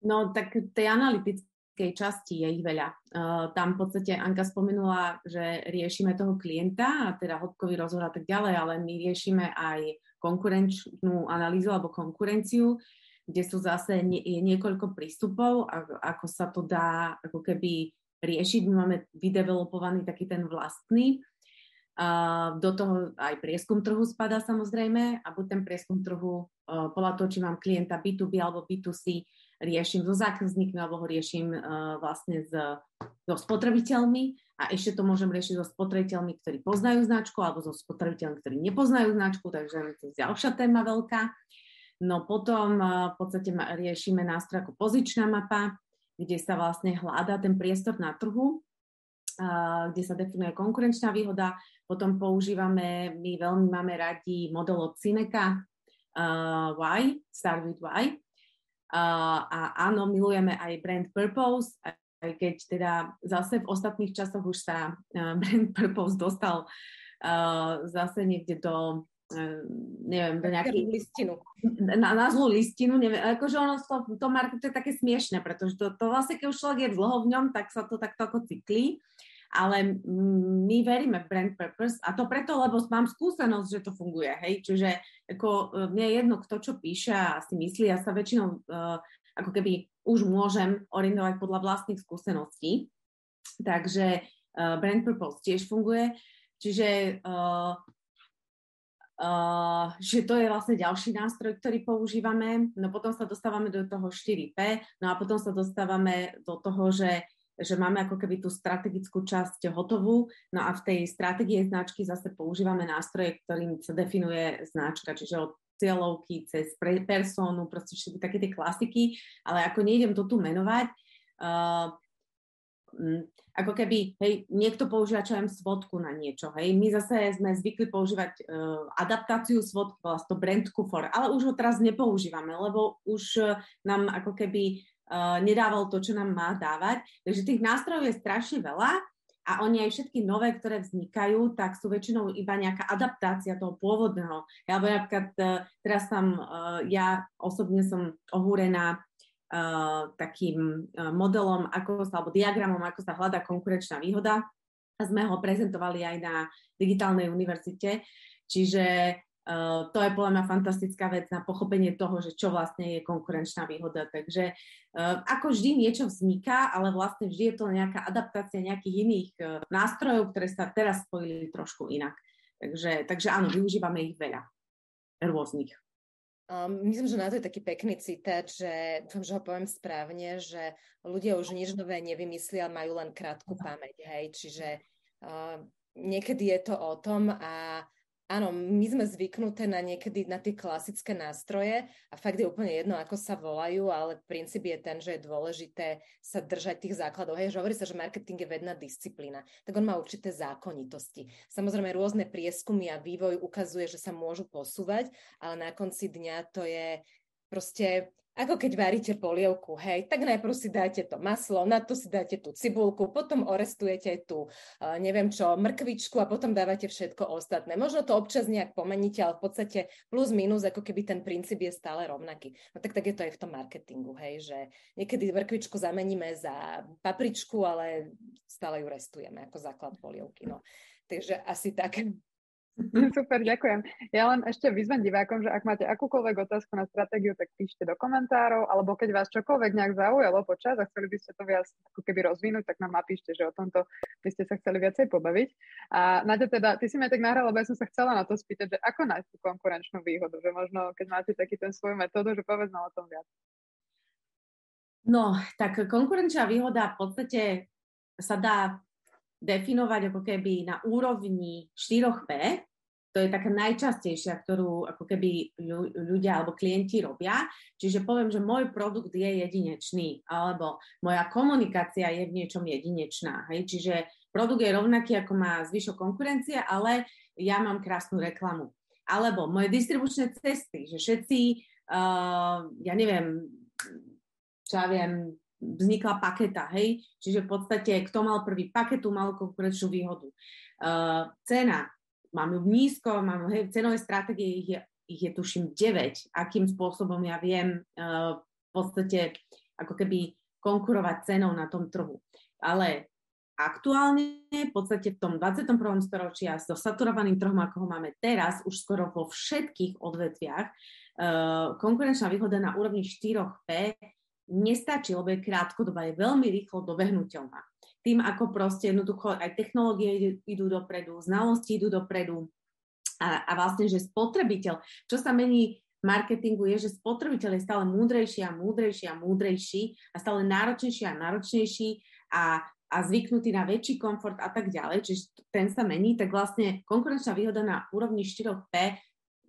Speaker 4: No tak tej analytické technickej časti je ich veľa. Uh, tam v podstate Anka spomenula, že riešime toho klienta a teda hĺbkový rozhod a tak ďalej, ale my riešime aj konkurenčnú analýzu alebo konkurenciu, kde sú zase nie, je niekoľko prístupov, ako, ako sa to dá ako keby riešiť. My máme vydevelopovaný taký ten vlastný. Do toho aj prieskum trhu spada samozrejme a buď ten prieskum trhu uh, podľa toho, či mám klienta B2B alebo B2C, riešim so zákazníkmi alebo ho riešim uh, vlastne s, so spotrebiteľmi a ešte to môžem riešiť so spotrebiteľmi, ktorí poznajú značku alebo so spotrebiteľmi, ktorí nepoznajú značku, takže to je ďalšia téma veľká. No potom uh, v podstate riešime nástroj ako pozičná mapa, kde sa vlastne hľadá ten priestor na trhu, kde sa definuje konkurenčná výhoda, potom používame, my veľmi máme radi model od Cineka, uh, Why, Start with Why. Uh, a áno, milujeme aj brand purpose, aj keď teda zase v ostatných časoch už sa uh, brand purpose dostal uh, zase niekde do uh, neviem, do nejakej...
Speaker 2: listinu.
Speaker 4: Na, na zlú listinu, neviem, akože ono to, to marketu je také smiešne, pretože to, to vlastne, keď už človek je dlho v ňom, tak sa to takto ako cyklí ale my veríme v brand purpose a to preto, lebo mám skúsenosť, že to funguje, hej, čiže ako e, mne je jedno, kto čo píše a si myslí, ja sa väčšinou uh, ako keby už môžem orientovať podľa vlastných skúseností, takže uh, brand purpose tiež funguje, čiže uh, Uh, že to je vlastne ďalší nástroj, ktorý používame. No potom sa dostávame do toho 4P, no a potom sa dostávame do toho, že že máme ako keby tú strategickú časť hotovú, no a v tej stratégie značky zase používame nástroje, ktorým sa definuje značka, čiže od cieľovky cez persónu, proste všetky také tie klasiky, ale ako nejdem to tu menovať, uh, ako keby, hej, niekto používa čo aj svodku na niečo, hej, my zase sme zvykli používať uh, adaptáciu svodky, vlastne to brand kufor, ale už ho teraz nepoužívame, lebo už uh, nám ako keby nedával to, čo nám má dávať. Takže tých nástrojov je strašne veľa a oni aj všetky nové, ktoré vznikajú, tak sú väčšinou iba nejaká adaptácia toho pôvodného. Ja, alebo napríklad uh, teraz tam, uh, ja osobne som ohúrená takým modelom, ako sa, alebo diagramom, ako sa hľadá konkurenčná výhoda a sme ho prezentovali aj na digitálnej univerzite. Čiže to je podľa mňa fantastická vec na pochopenie toho, že čo vlastne je konkurenčná výhoda. Takže uh, ako vždy niečo vzniká, ale vlastne vždy je to nejaká adaptácia nejakých iných uh, nástrojov, ktoré sa teraz spojili trošku inak. Takže, takže áno, využívame ich veľa. Rôznych.
Speaker 2: Um, myslím, že na to je taký pekný citát, že dúfam, že ho poviem správne, že ľudia už nič nové nevymyslia, majú len krátku pamäť. Hej? Čiže uh, niekedy je to o tom a Áno, my sme zvyknuté na niekedy na tie klasické nástroje a fakt je úplne jedno, ako sa volajú, ale princíp je ten, že je dôležité sa držať tých základov. Hej, že hovorí sa, že marketing je vedná disciplína, tak on má určité zákonitosti. Samozrejme, rôzne prieskumy a vývoj ukazuje, že sa môžu posúvať, ale na konci dňa to je proste ako keď varíte polievku, hej, tak najprv si dáte to maslo, na to si dáte tú cibulku, potom orestujete tú, uh, neviem čo, mrkvičku a potom dávate všetko ostatné. Možno to občas nejak pomeníte, ale v podstate plus minus, ako keby ten princíp je stále rovnaký. No tak, tak je to aj v tom marketingu, hej, že niekedy mrkvičku zameníme za papričku, ale stále ju restujeme ako základ polievky. No. Takže asi tak. [laughs]
Speaker 3: Super, ďakujem. Ja len ešte vyzvem divákom, že ak máte akúkoľvek otázku na stratégiu, tak píšte do komentárov, alebo keď vás čokoľvek nejak zaujalo počas a chceli by ste to viac ako keby rozvinúť, tak nám napíšte, že o tomto by ste sa chceli viacej pobaviť. A Nadia, teda, ty si ma tak nahrala, lebo ja som sa chcela na to spýtať, že ako nájsť tú konkurenčnú výhodu, že možno keď máte taký ten svoj metódu, že povedz nám o tom viac.
Speaker 4: No, tak konkurenčná výhoda v podstate sa dá definovať ako keby na úrovni 4P, to je taká najčastejšia, ktorú ako keby ľudia alebo klienti robia. Čiže poviem, že môj produkt je jedinečný, alebo moja komunikácia je v niečom jedinečná. Hej? Čiže produkt je rovnaký, ako má zvyšok konkurencie, ale ja mám krásnu reklamu. Alebo moje distribučné cesty, že všetci, uh, ja neviem, čo ja viem, vznikla paketa, hej? Čiže v podstate, kto mal prvý paketu, mal konkurenčnú výhodu. Uh, cena, mám ju nízko, mám hej, cenové stratégie, ich je, ich je tuším 9, akým spôsobom ja viem uh, v podstate ako keby konkurovať cenou na tom trhu. Ale aktuálne v podstate v tom 21. storočí a so saturovaným trhom, ako ho máme teraz, už skoro vo všetkých odvetviach, uh, konkurenčná výhoda na úrovni 4P nestačí, lebo je krátkodobá, je veľmi rýchlo dobehnutelná. Tým, ako proste jednoducho aj technológie idú dopredu, znalosti idú dopredu a, a vlastne, že spotrebiteľ, čo sa mení marketingu je, že spotrebiteľ je stále múdrejší a múdrejší a múdrejší a stále náročnejší a náročnejší a, a zvyknutý na väčší komfort a tak ďalej, čiže ten sa mení, tak vlastne konkurenčná výhoda na úrovni 4P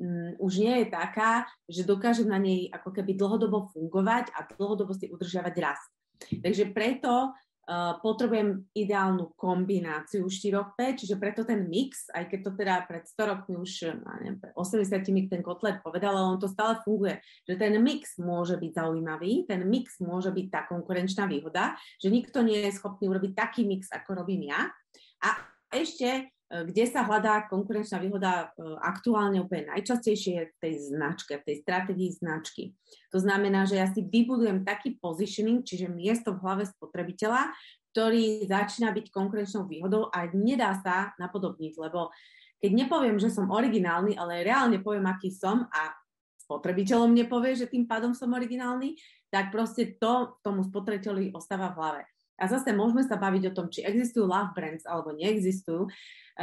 Speaker 4: um, už nie je taká, že dokáže na nej ako keby dlhodobo fungovať a dlhodobo si udržiavať rast. Takže preto potrebujem ideálnu kombináciu 4P, čiže preto ten mix, aj keď to teda pred 100 rokmi už, neviem, 80 ten kotlet povedal, ale on to stále funguje, že ten mix môže byť zaujímavý, ten mix môže byť tá konkurenčná výhoda, že nikto nie je schopný urobiť taký mix, ako robím ja. A ešte kde sa hľadá konkurenčná výhoda e, aktuálne úplne najčastejšie v tej značke, v tej stratégii značky. To znamená, že ja si vybudujem taký positioning, čiže miesto v hlave spotrebiteľa, ktorý začína byť konkurenčnou výhodou a nedá sa napodobniť, lebo keď nepoviem, že som originálny, ale reálne poviem, aký som a spotrebiteľom nepovie, že tým pádom som originálny, tak proste to tomu spotrebiteľovi ostáva v hlave. A zase môžeme sa baviť o tom, či existujú love brands alebo neexistujú. E,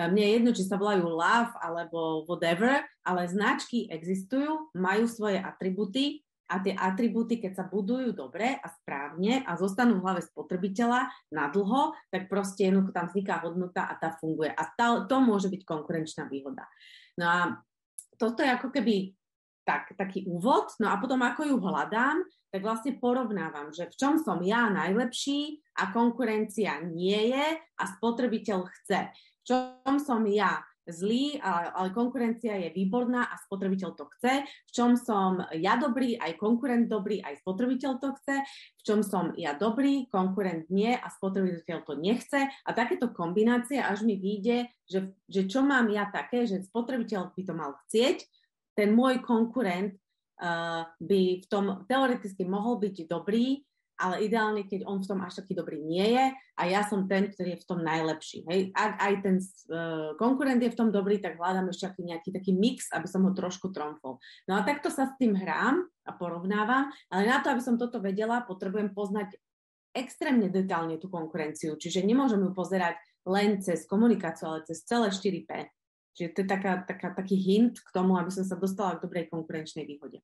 Speaker 4: mne je jedno, či sa volajú love alebo whatever, ale značky existujú, majú svoje atributy a tie atributy, keď sa budujú dobre a správne a zostanú v hlave spotrebiteľa na dlho, tak proste jednoducho tam vzniká hodnota a tá funguje. A tá, to môže byť konkurenčná výhoda. No a toto je ako keby tak, taký úvod, no a potom ako ju hľadám, tak vlastne porovnávam, že v čom som ja najlepší a konkurencia nie je a spotrebiteľ chce. V čom som ja zlý, ale konkurencia je výborná a spotrebiteľ to chce. V čom som ja dobrý, aj konkurent dobrý, aj spotrebiteľ to chce. V čom som ja dobrý, konkurent nie a spotrebiteľ to nechce. A takéto kombinácie až mi vyjde, že, že čo mám ja také, že spotrebiteľ by to mal chcieť, ten môj konkurent uh, by v tom teoreticky mohol byť dobrý, ale ideálne, keď on v tom až taký dobrý nie je a ja som ten, ktorý je v tom najlepší. Hej. Ak aj ten uh, konkurent je v tom dobrý, tak hľadám ešte aký nejaký taký mix, aby som ho trošku tromfol. No a takto sa s tým hrám a porovnávam, ale na to, aby som toto vedela, potrebujem poznať extrémne detálne tú konkurenciu, čiže nemôžem ju pozerať len cez komunikáciu, ale cez celé 4P. Čiže to je taká, taká, taký hint k tomu, aby som sa dostala k dobrej konkurenčnej výhode.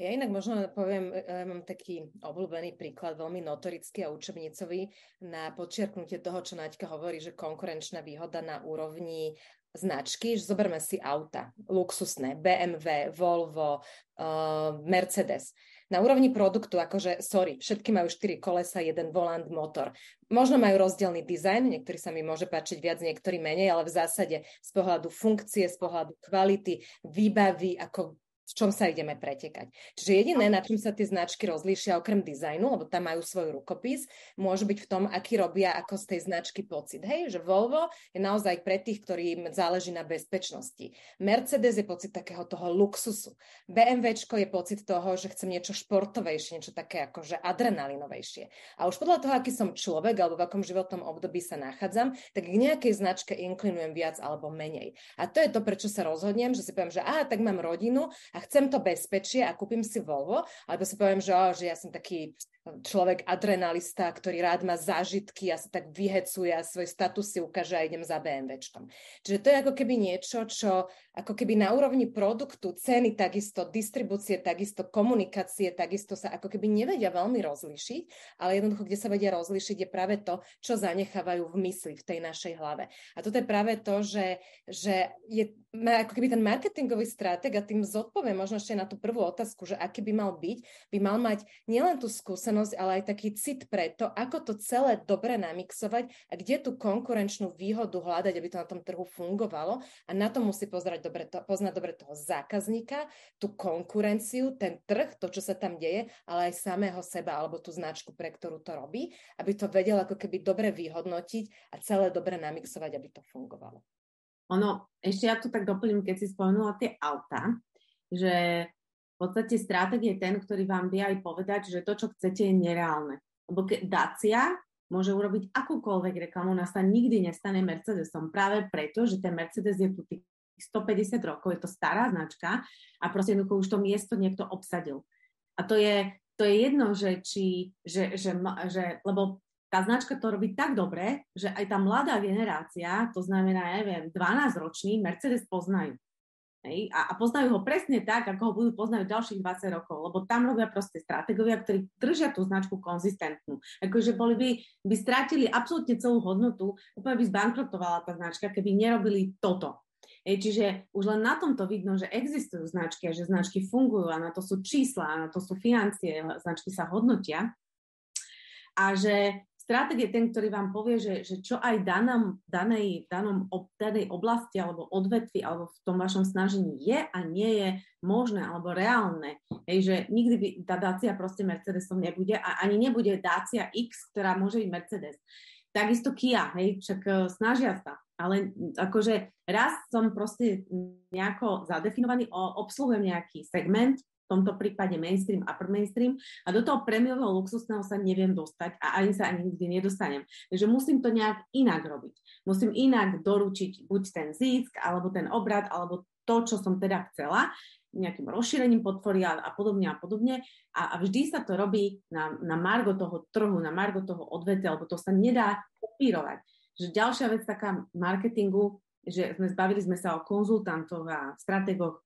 Speaker 2: Ja inak možno poviem, ja mám taký obľúbený príklad, veľmi notorický a učebnicový na podčiarknutie toho, čo Naďka hovorí, že konkurenčná výhoda na úrovni značky, že zoberme si auta, luxusné, BMW, Volvo, uh, Mercedes na úrovni produktu, akože, sorry, všetky majú 4 kolesa, jeden volant, motor. Možno majú rozdielný dizajn, niektorý sa mi môže páčiť viac, niektorý menej, ale v zásade z pohľadu funkcie, z pohľadu kvality, výbavy, ako v čom sa ideme pretekať. Čiže jediné, na čom sa tie značky rozlíšia okrem dizajnu, lebo tam majú svoj rukopis, môže byť v tom, aký robia ako z tej značky pocit. Hej, že Volvo je naozaj pre tých, ktorým záleží na bezpečnosti. Mercedes je pocit takého toho luxusu. BMWčko je pocit toho, že chcem niečo športovejšie, niečo také ako že adrenalinovejšie. A už podľa toho, aký som človek alebo v akom životnom období sa nachádzam, tak k nejakej značke inklinujem viac alebo menej. A to je to, prečo sa rozhodnem, že si poviem, že aha, tak mám rodinu a chcem to bezpečie a kúpim si Volvo, alebo si poviem, že, oh, že ja som taký človek adrenalista, ktorý rád má zážitky a sa tak vyhecuje a svoj status si ukáže a idem za BMWčkom. Čiže to je ako keby niečo, čo ako keby na úrovni produktu, ceny takisto, distribúcie takisto, komunikácie takisto sa ako keby nevedia veľmi rozlišiť, ale jednoducho, kde sa vedia rozlišiť je práve to, čo zanechávajú v mysli, v tej našej hlave. A toto je práve to, že, že je ako keby ten marketingový stratég a tým zodpoviem možno ešte na tú prvú otázku, že aký by mal byť, by mal mať nielen tú skúsenosť, skúsenosť, ale aj taký cit pre to, ako to celé dobre namixovať a kde tú konkurenčnú výhodu hľadať, aby to na tom trhu fungovalo. A na to musí pozerať dobre to, poznať dobre toho zákazníka, tú konkurenciu, ten trh, to, čo sa tam deje, ale aj samého seba alebo tú značku, pre ktorú to robí, aby to vedel ako keby dobre vyhodnotiť a celé dobre namixovať, aby to fungovalo.
Speaker 4: Ono, ešte ja tu tak doplním, keď si spomenula tie auta, že podstate stratég je ten, ktorý vám vie aj povedať, že to, čo chcete, je nereálne. Lebo ke, Dacia môže urobiť akúkoľvek reklamu, nás sa nikdy nestane Mercedesom. Práve preto, že ten Mercedes je tu tých 150 rokov, je to stará značka a proste jednoducho už to miesto niekto obsadil. A to je, to je jedno, že či, že, že, že, lebo tá značka to robí tak dobre, že aj tá mladá generácia, to znamená, neviem, 12-roční, Mercedes poznajú. Hej? A, a poznajú ho presne tak, ako ho budú poznať ďalších 20 rokov, lebo tam robia proste stratégovia, ktorí držia tú značku konzistentnú. Akože boli by, by strátili absolútne celú hodnotu, úplne by zbankrotovala tá značka, keby nerobili toto. Hej, čiže už len na tomto vidno, že existujú značky a že značky fungujú a na to sú čísla, a na to sú financie, značky sa hodnotia. A že Stratég je ten, ktorý vám povie, že, že čo aj danom, danej, danom, ob, danej oblasti alebo odvetvi alebo v tom vašom snažení je a nie je možné alebo reálne. Hej, že nikdy by tá Dacia proste Mercedesom nebude a ani nebude Dacia X, ktorá môže byť Mercedes. Takisto Kia, hej, však uh, snažia sa. Ale akože raz som proste nejako zadefinovaný, obsluhujem nejaký segment, tomto prípade mainstream, upper mainstream a do toho prémiového luxusného sa neviem dostať a ani sa ani nikdy nedostanem. Takže musím to nejak inak robiť. Musím inak doručiť buď ten zisk, alebo ten obrad, alebo to, čo som teda chcela, nejakým rozšírením portfólia a podobne a podobne. A, a vždy sa to robí na, na margo toho trhu, na margo toho odvetia, lebo to sa nedá kopírovať. Že ďalšia vec taká marketingu, že sme zbavili sme sa o konzultantov a stratégoch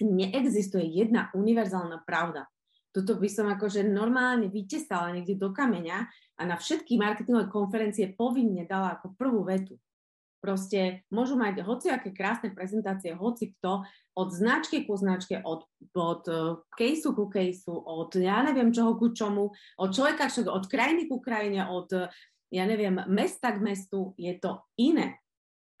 Speaker 4: neexistuje jedna univerzálna pravda. Toto by som akože normálne vytesala niekde do kameňa a na všetky marketingové konferencie povinne dala ako prvú vetu. Proste môžu mať hociaké krásne prezentácie, hoci kto, od značky ku značke, od, od uh, caseu ku caseu, od ja neviem čoho ku čomu, od človeka, od krajiny ku krajine, od ja neviem, mesta k mestu, je to iné.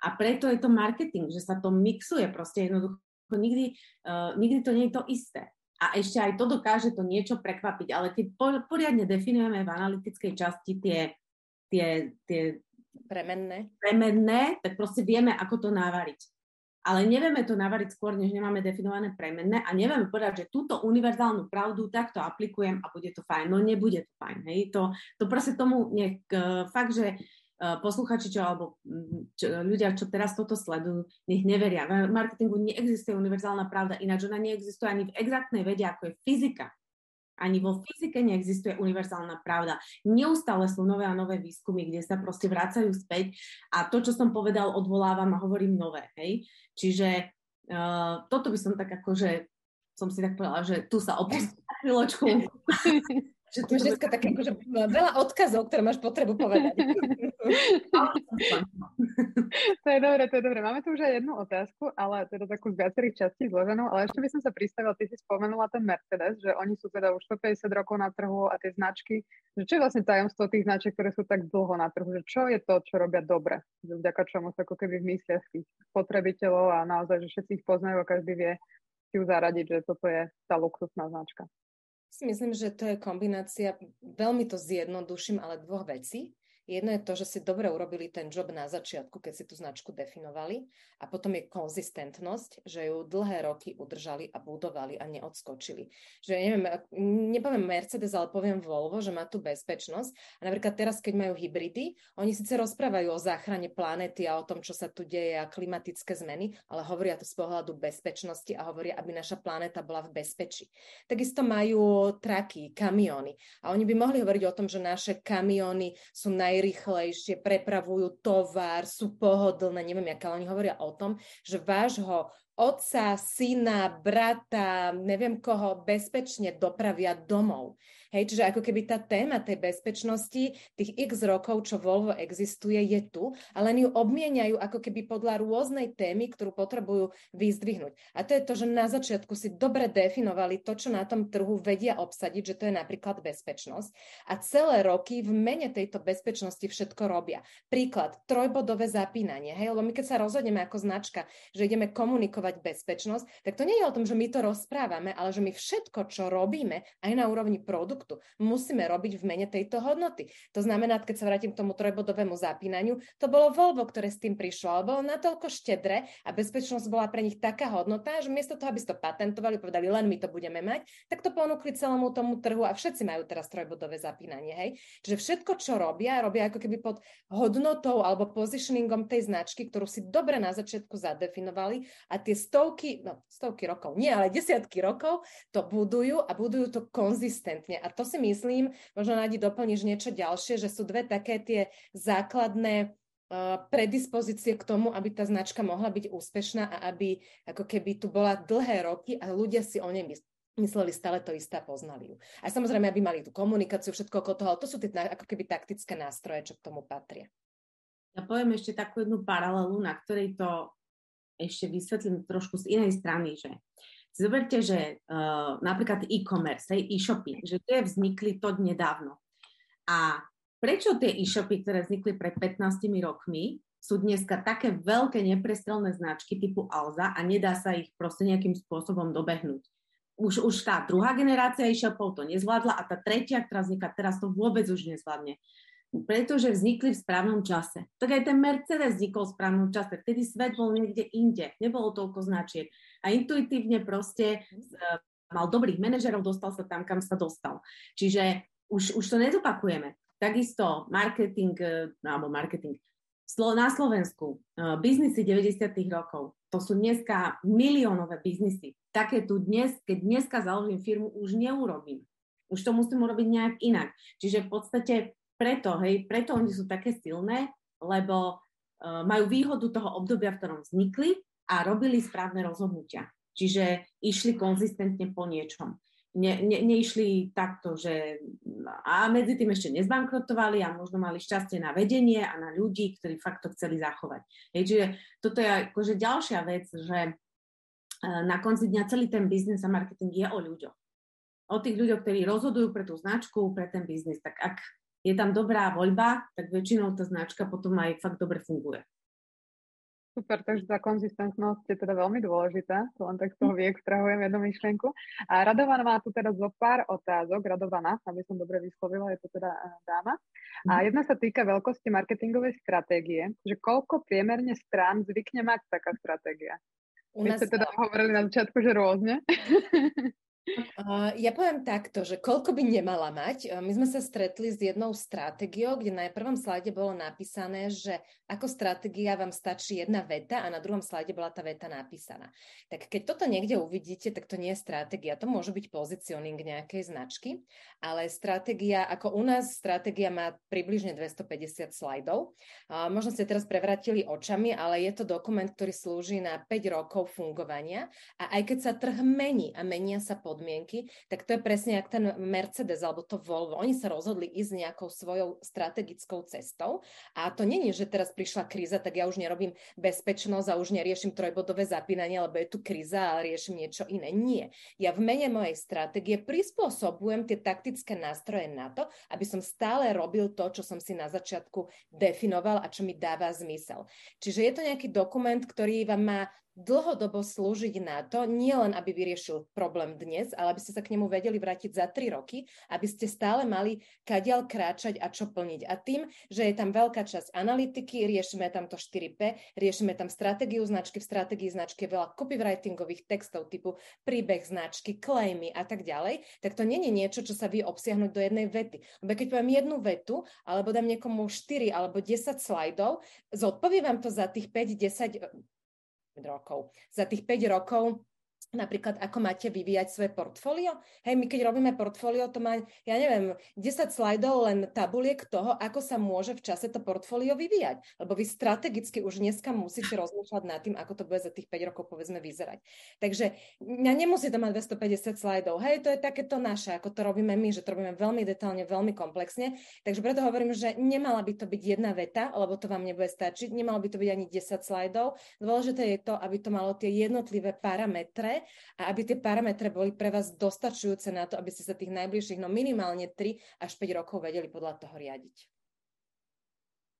Speaker 4: A preto je to marketing, že sa to mixuje proste jednoducho nikdy, uh, nikdy to nie je to isté. A ešte aj to dokáže to niečo prekvapiť, ale keď poriadne definujeme v analytickej časti tie, tie, tie
Speaker 2: premenné.
Speaker 4: premenné, tak proste vieme, ako to navariť. Ale nevieme to navariť skôr, než nemáme definované premenné a nevieme povedať, že túto univerzálnu pravdu takto aplikujem a bude to fajn. No nebude to fajn. Hej? To, to proste tomu nech, uh, fakt, že Eh, posluchači, čo, alebo mm, čo, ľudia, čo teraz toto sledujú, nech neveria. V marketingu neexistuje univerzálna pravda, ináč ona neexistuje ani v exaktnej vede, ako je fyzika. Ani vo fyzike neexistuje univerzálna pravda. Neustále sú nové a nové výskumy, kde sa proste vracajú späť a to, čo som povedal, odvolávam a hovorím nové. Hej? Čiže uh, toto by som tak akože som si tak povedala, že tu sa opustím na chvíľočku. [laughs]
Speaker 2: Že tu máš dneska také akože veľa odkazov, ktoré máš potrebu povedať.
Speaker 3: to je dobre, to je dobre. Máme tu už aj jednu otázku, ale teda takú z viacerých častí zloženú, ale ešte by som sa pristavila, ty si spomenula ten Mercedes, že oni sú teda už 150 rokov na trhu a tie značky, že čo je vlastne tajomstvo tých značiek, ktoré sú tak dlho na trhu, že čo je to, čo robia dobre, že vďaka čomu sa ako keby v mysliach tých spotrebiteľov a naozaj, že všetci ich poznajú a každý vie si ju zaradiť, že toto je tá luxusná značka
Speaker 2: si myslím, že to je kombinácia, veľmi to zjednoduším, ale dvoch vecí. Jedno je to, že si dobre urobili ten job na začiatku, keď si tú značku definovali a potom je konzistentnosť, že ju dlhé roky udržali a budovali a neodskočili. Že neviem, nepoviem Mercedes, ale poviem Volvo, že má tu bezpečnosť a napríklad teraz, keď majú hybridy, oni síce rozprávajú o záchrane planéty a o tom, čo sa tu deje a klimatické zmeny, ale hovoria to z pohľadu bezpečnosti a hovoria, aby naša planéta bola v bezpečí. Takisto majú traky, kamiony a oni by mohli hovoriť o tom, že naše kamiony sú naj najrychlejšie, prepravujú tovar, sú pohodlné, neviem, aké oni hovoria o tom, že vášho otca, syna, brata, neviem koho, bezpečne dopravia domov. Hej, čiže ako keby tá téma tej bezpečnosti tých x rokov, čo Volvo existuje, je tu, ale len ju obmieniajú ako keby podľa rôznej témy, ktorú potrebujú vyzdvihnúť. A to je to, že na začiatku si dobre definovali to, čo na tom trhu vedia obsadiť, že to je napríklad bezpečnosť. A celé roky v mene tejto bezpečnosti všetko robia. Príklad, trojbodové zapínanie. Hej, lebo my keď sa rozhodneme ako značka, že ideme komunikovať bezpečnosť, tak to nie je o tom, že my to rozprávame, ale že my všetko, čo robíme aj na úrovni produktu, produktu. Musíme robiť v mene tejto hodnoty. To znamená, keď sa vrátim k tomu trojbodovému zapínaniu, to bolo Volvo, ktoré s tým prišlo, ale bolo natoľko štedré a bezpečnosť bola pre nich taká hodnota, že miesto toho, aby si to patentovali, povedali, len my to budeme mať, tak to ponúkli celému tomu trhu a všetci majú teraz trojbodové zapínanie. Hej? Čiže všetko, čo robia, robia ako keby pod hodnotou alebo positioningom tej značky, ktorú si dobre na začiatku zadefinovali a tie stovky, no stovky rokov, nie, ale desiatky rokov to budujú a budujú to konzistentne. A to si myslím, možno nájdi doplníš niečo ďalšie, že sú dve také tie základné predispozície k tomu, aby tá značka mohla byť úspešná a aby ako keby tu bola dlhé roky a ľudia si o nej mysleli stále to isté a poznali ju. A samozrejme, aby mali tú komunikáciu, všetko okolo toho, to sú tie ako keby taktické nástroje, čo k tomu patria.
Speaker 4: Ja poviem ešte takú jednu paralelu, na ktorej to ešte vysvetlím trošku z inej strany, že zoberte, že uh, napríklad e-commerce, e-shopping, že tie vznikli to nedávno. A prečo tie e-shopy, ktoré vznikli pred 15 rokmi, sú dneska také veľké neprestrelné značky typu Alza a nedá sa ich proste nejakým spôsobom dobehnúť. Už, už tá druhá generácia e-shopov to nezvládla a tá tretia, ktorá vzniká teraz, to vôbec už nezvládne. Pretože vznikli v správnom čase. Tak aj ten Mercedes vznikol v správnom čase. Vtedy svet bol niekde inde. Nebolo toľko značiek. A intuitívne proste uh, mal dobrých manažerov, dostal sa tam, kam sa dostal. Čiže už, už to nezopakujeme. Takisto marketing, e, alebo marketing, na Slovensku, e, biznisy 90. rokov, to sú dneska miliónové biznisy. Také tu dnes, keď dneska založím firmu, už neurobím. Už to musím urobiť nejak inak. Čiže v podstate preto, hej, preto oni sú také silné, lebo uh, majú výhodu toho obdobia, v ktorom vznikli a robili správne rozhodnutia. Čiže išli konzistentne po niečom ne, ne, neišli takto, že a medzi tým ešte nezbankrotovali a možno mali šťastie na vedenie a na ľudí, ktorí fakt to chceli zachovať. Hej, čiže toto je akože ďalšia vec, že e, na konci dňa celý ten biznis a marketing je o ľuďoch. O tých ľuďoch, ktorí rozhodujú pre tú značku, pre ten biznis. Tak ak je tam dobrá voľba, tak väčšinou tá značka potom aj fakt dobre funguje.
Speaker 3: Super, takže tá konzistentnosť je teda veľmi dôležitá, len tak z toho vyextrahujem jednu myšlienku. A Radovana má tu teraz zo pár otázok, Radovana, aby som dobre vyslovila, je to teda eh, dáma. A mhm. jedna sa týka veľkosti marketingovej stratégie, že koľko priemerne strán zvykne mať taká stratégia? U nás... Vy ste teda hovorili na začiatku, že rôzne. [laughs]
Speaker 2: Ja poviem takto, že koľko by nemala mať. My sme sa stretli s jednou stratégiou, kde na prvom slajde bolo napísané, že ako stratégia vám stačí jedna veta a na druhom slajde bola tá veta napísaná. Tak keď toto niekde uvidíte, tak to nie je stratégia. To môže byť pozicioning nejakej značky, ale stratégia, ako u nás, stratégia má približne 250 slajdov. Možno ste teraz prevratili očami, ale je to dokument, ktorý slúži na 5 rokov fungovania a aj keď sa trh mení a menia sa po podmienky, tak to je presne jak ten Mercedes alebo to Volvo. Oni sa rozhodli ísť nejakou svojou strategickou cestou a to není, že teraz prišla kríza, tak ja už nerobím bezpečnosť a už neriešim trojbodové zapínanie, lebo je tu kríza a riešim niečo iné. Nie. Ja v mene mojej stratégie prispôsobujem tie taktické nástroje na to, aby som stále robil to, čo som si na začiatku definoval a čo mi dáva zmysel. Čiže je to nejaký dokument, ktorý vám má dlhodobo slúžiť na to, nie len aby vyriešil problém dnes, ale aby ste sa k nemu vedeli vrátiť za 3 roky, aby ste stále mali kadiaľ kráčať a čo plniť. A tým, že je tam veľká časť analytiky, riešime tam to 4P, riešime tam stratégiu značky, v stratégii značky je veľa copywritingových textov typu príbeh značky, claimy a tak ďalej, tak to nie je niečo, čo sa vie obsiahnuť do jednej vety. Lebo keď poviem jednu vetu, alebo dám niekomu 4 alebo 10 slajdov, zodpoviem vám to za tých 5-10 rokov. Za tých 5 rokov napríklad ako máte vyvíjať svoje portfólio. Hej, my keď robíme portfólio, to má, ja neviem, 10 slajdov len tabuliek toho, ako sa môže v čase to portfólio vyvíjať. Lebo vy strategicky už dneska musíte rozmýšľať nad tým, ako to bude za tých 5 rokov povedzme vyzerať. Takže ja nemusí to mať 250 slajdov. Hej, to je takéto naše, ako to robíme my, že to robíme veľmi detálne, veľmi komplexne. Takže preto hovorím, že nemala by to byť jedna veta, lebo to vám nebude stačiť. Nemalo by to byť ani 10 slajdov. Dôležité je to, aby to malo tie jednotlivé parametre, a aby tie parametre boli pre vás dostačujúce na to, aby ste sa tých najbližších, no minimálne 3 až 5 rokov vedeli podľa toho riadiť.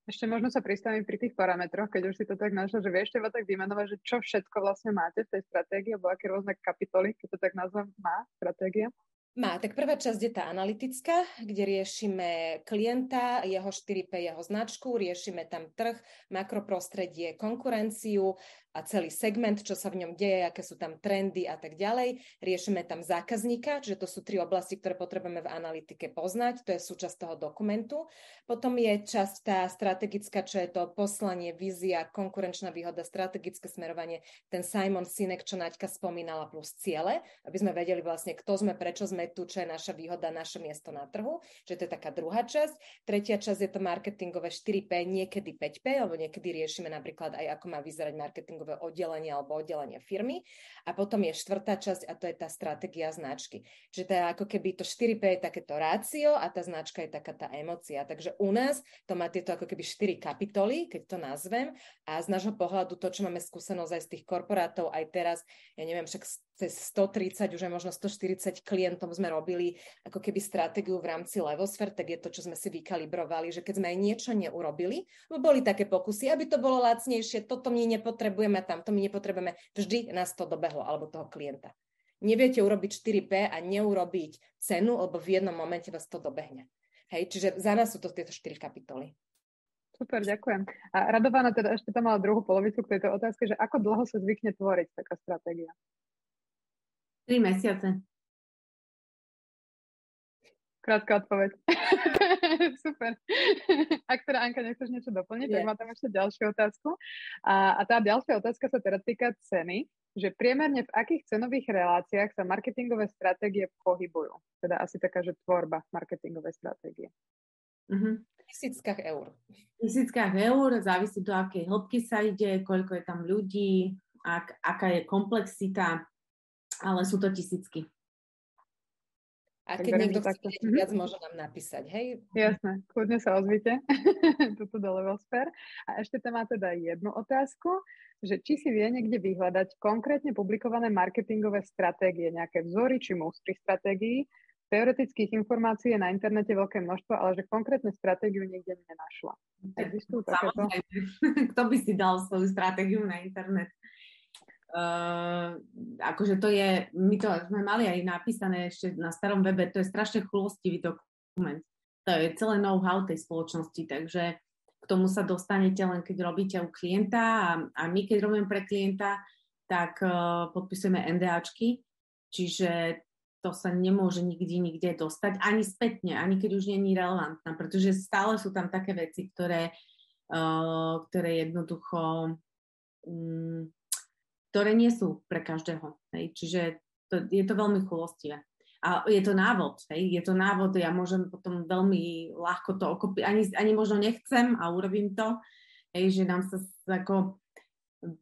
Speaker 3: Ešte možno sa pristavím pri tých parametroch, keď už si to tak našlo, že vieš teba tak vymenovať, že čo všetko vlastne máte v tej stratégii, alebo aké rôzne kapitoly, keď to tak nazvem, má stratégia?
Speaker 2: Má, tak prvá časť je tá analytická, kde riešime klienta, jeho 4P, jeho značku, riešime tam trh, makroprostredie, konkurenciu, a celý segment, čo sa v ňom deje, aké sú tam trendy a tak ďalej. Riešime tam zákazníka, že to sú tri oblasti, ktoré potrebujeme v analytike poznať, to je súčasť toho dokumentu. Potom je časť tá strategická, čo je to poslanie, vízia, konkurenčná výhoda, strategické smerovanie, ten Simon Sinek, čo Naďka spomínala, plus ciele, aby sme vedeli vlastne, kto sme, prečo sme tu, čo je naša výhoda, naše miesto na trhu, že to je taká druhá časť. Tretia časť je to marketingové 4P, niekedy 5P, alebo niekedy riešime napríklad aj, ako má vyzerať marketing marketingové oddelenie alebo oddelenie firmy. A potom je štvrtá časť a to je tá stratégia značky. Čiže to je ako keby to 4P je takéto rácio a tá značka je taká tá emocia. Takže u nás to má tieto ako keby 4 kapitoly, keď to nazvem. A z nášho pohľadu to, čo máme skúsenosť aj z tých korporátov, aj teraz, ja neviem, však cez 130, už aj možno 140 klientom sme robili ako keby stratégiu v rámci Levosfer, tak je to, čo sme si vykalibrovali, že keď sme aj niečo neurobili, boli také pokusy, aby to bolo lacnejšie, toto my nepotrebujeme tam, to my nepotrebujeme, vždy nás to dobehlo, alebo toho klienta. Neviete urobiť 4P a neurobiť cenu, lebo v jednom momente vás to dobehne. Hej, čiže za nás sú to tieto 4 kapitoly.
Speaker 3: Super, ďakujem. A Radovaná teda ešte tam mala druhú polovicu k tejto otázke, že ako dlho sa zvykne tvoriť taká stratégia?
Speaker 4: Tri mesiace.
Speaker 3: Krátka odpoveď. [laughs] Super. Ak teda, Anka, nechceš niečo doplniť, yeah. tak má tam ešte ďalšiu otázku. A, a tá ďalšia otázka sa teda týka ceny, že priemerne v akých cenových reláciách sa marketingové stratégie pohybujú? Teda asi taká, že tvorba marketingovej stratégie.
Speaker 2: Mm-hmm. V tisíckach eur.
Speaker 4: V tisíckach eur, závisí do akej hĺbky sa ide, koľko je tam ľudí, ak, aká je komplexita ale sú to tisícky.
Speaker 2: A keď niekto chce vedieť viac, môže nám napísať, hej?
Speaker 3: Jasné, kľudne sa ozvite, [laughs] tuto do Levelsphere. A ešte tam má teda jednu otázku, že či si vie niekde vyhľadať konkrétne publikované marketingové stratégie, nejaké vzory či mústry stratégií. Teoretických informácií je na internete veľké množstvo, ale že konkrétne stratégiu niekde nenašla. Existujú takéto? [laughs]
Speaker 4: Kto by si dal svoju stratégiu na internet? Uh, akože to je, my to sme mali aj napísané ešte na starom webe, to je strašne chulostivý dokument. To je celé know-how tej spoločnosti, takže k tomu sa dostanete len keď robíte u klienta a, a my keď robíme pre klienta, tak uh, podpisujeme NDAčky, čiže to sa nemôže nikdy nikde dostať, ani spätne, ani keď už je relevantná, pretože stále sú tam také veci, ktoré, uh, ktoré jednoducho um, ktoré nie sú pre každého. Hej. Čiže to, je to veľmi chulostivé. A je to návod, hej, je to návod, ja môžem potom veľmi ľahko to okopiť, ani, ani možno nechcem a urobím to, hej, že nám sa ako,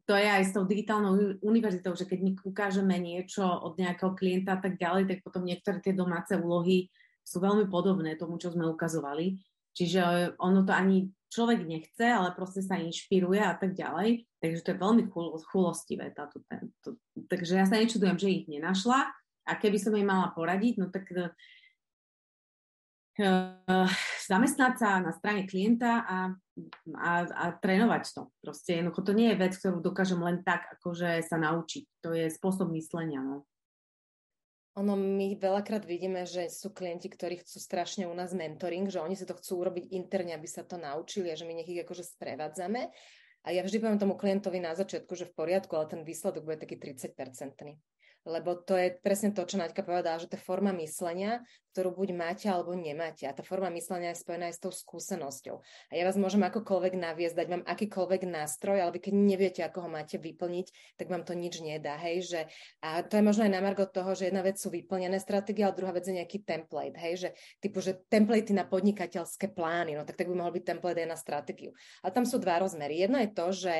Speaker 4: to je aj s tou digitálnou univerzitou, že keď my ukážeme niečo od nejakého klienta a tak ďalej, tak potom niektoré tie domáce úlohy sú veľmi podobné tomu, čo sme ukazovali. Čiže ono to ani človek nechce, ale proste sa inšpiruje a tak ďalej. Takže to je veľmi chul, chulostivé. Táto, to, takže ja sa nečudujem, že ich nenašla. A keby som jej mala poradiť, no tak uh, zamestnať sa na strane klienta a, a, a trénovať to. Proste jednoducho to nie je vec, ktorú dokážem len tak akože sa naučiť. To je spôsob myslenia. No.
Speaker 2: Ono, my veľakrát vidíme, že sú klienti, ktorí chcú strašne u nás mentoring, že oni si to chcú urobiť interne, aby sa to naučili a že my nech ich akože sprevádzame. A ja vždy poviem tomu klientovi na začiatku, že v poriadku, ale ten výsledok bude taký 30-percentný lebo to je presne to, čo Naďka povedala, že to je forma myslenia, ktorú buď máte alebo nemáte. A tá forma myslenia je spojená aj s tou skúsenosťou. A ja vás môžem akokoľvek naviesť, dať vám akýkoľvek nástroj, ale keď neviete, ako ho máte vyplniť, tak vám to nič nedá. Hej, že, a to je možno aj na margo toho, že jedna vec sú vyplnené stratégie, ale druhá vec je nejaký template. Hej, že typu, že templatey na podnikateľské plány, no tak tak by mohol byť template aj na stratégiu. Ale tam sú dva rozmery. Jedno je to, že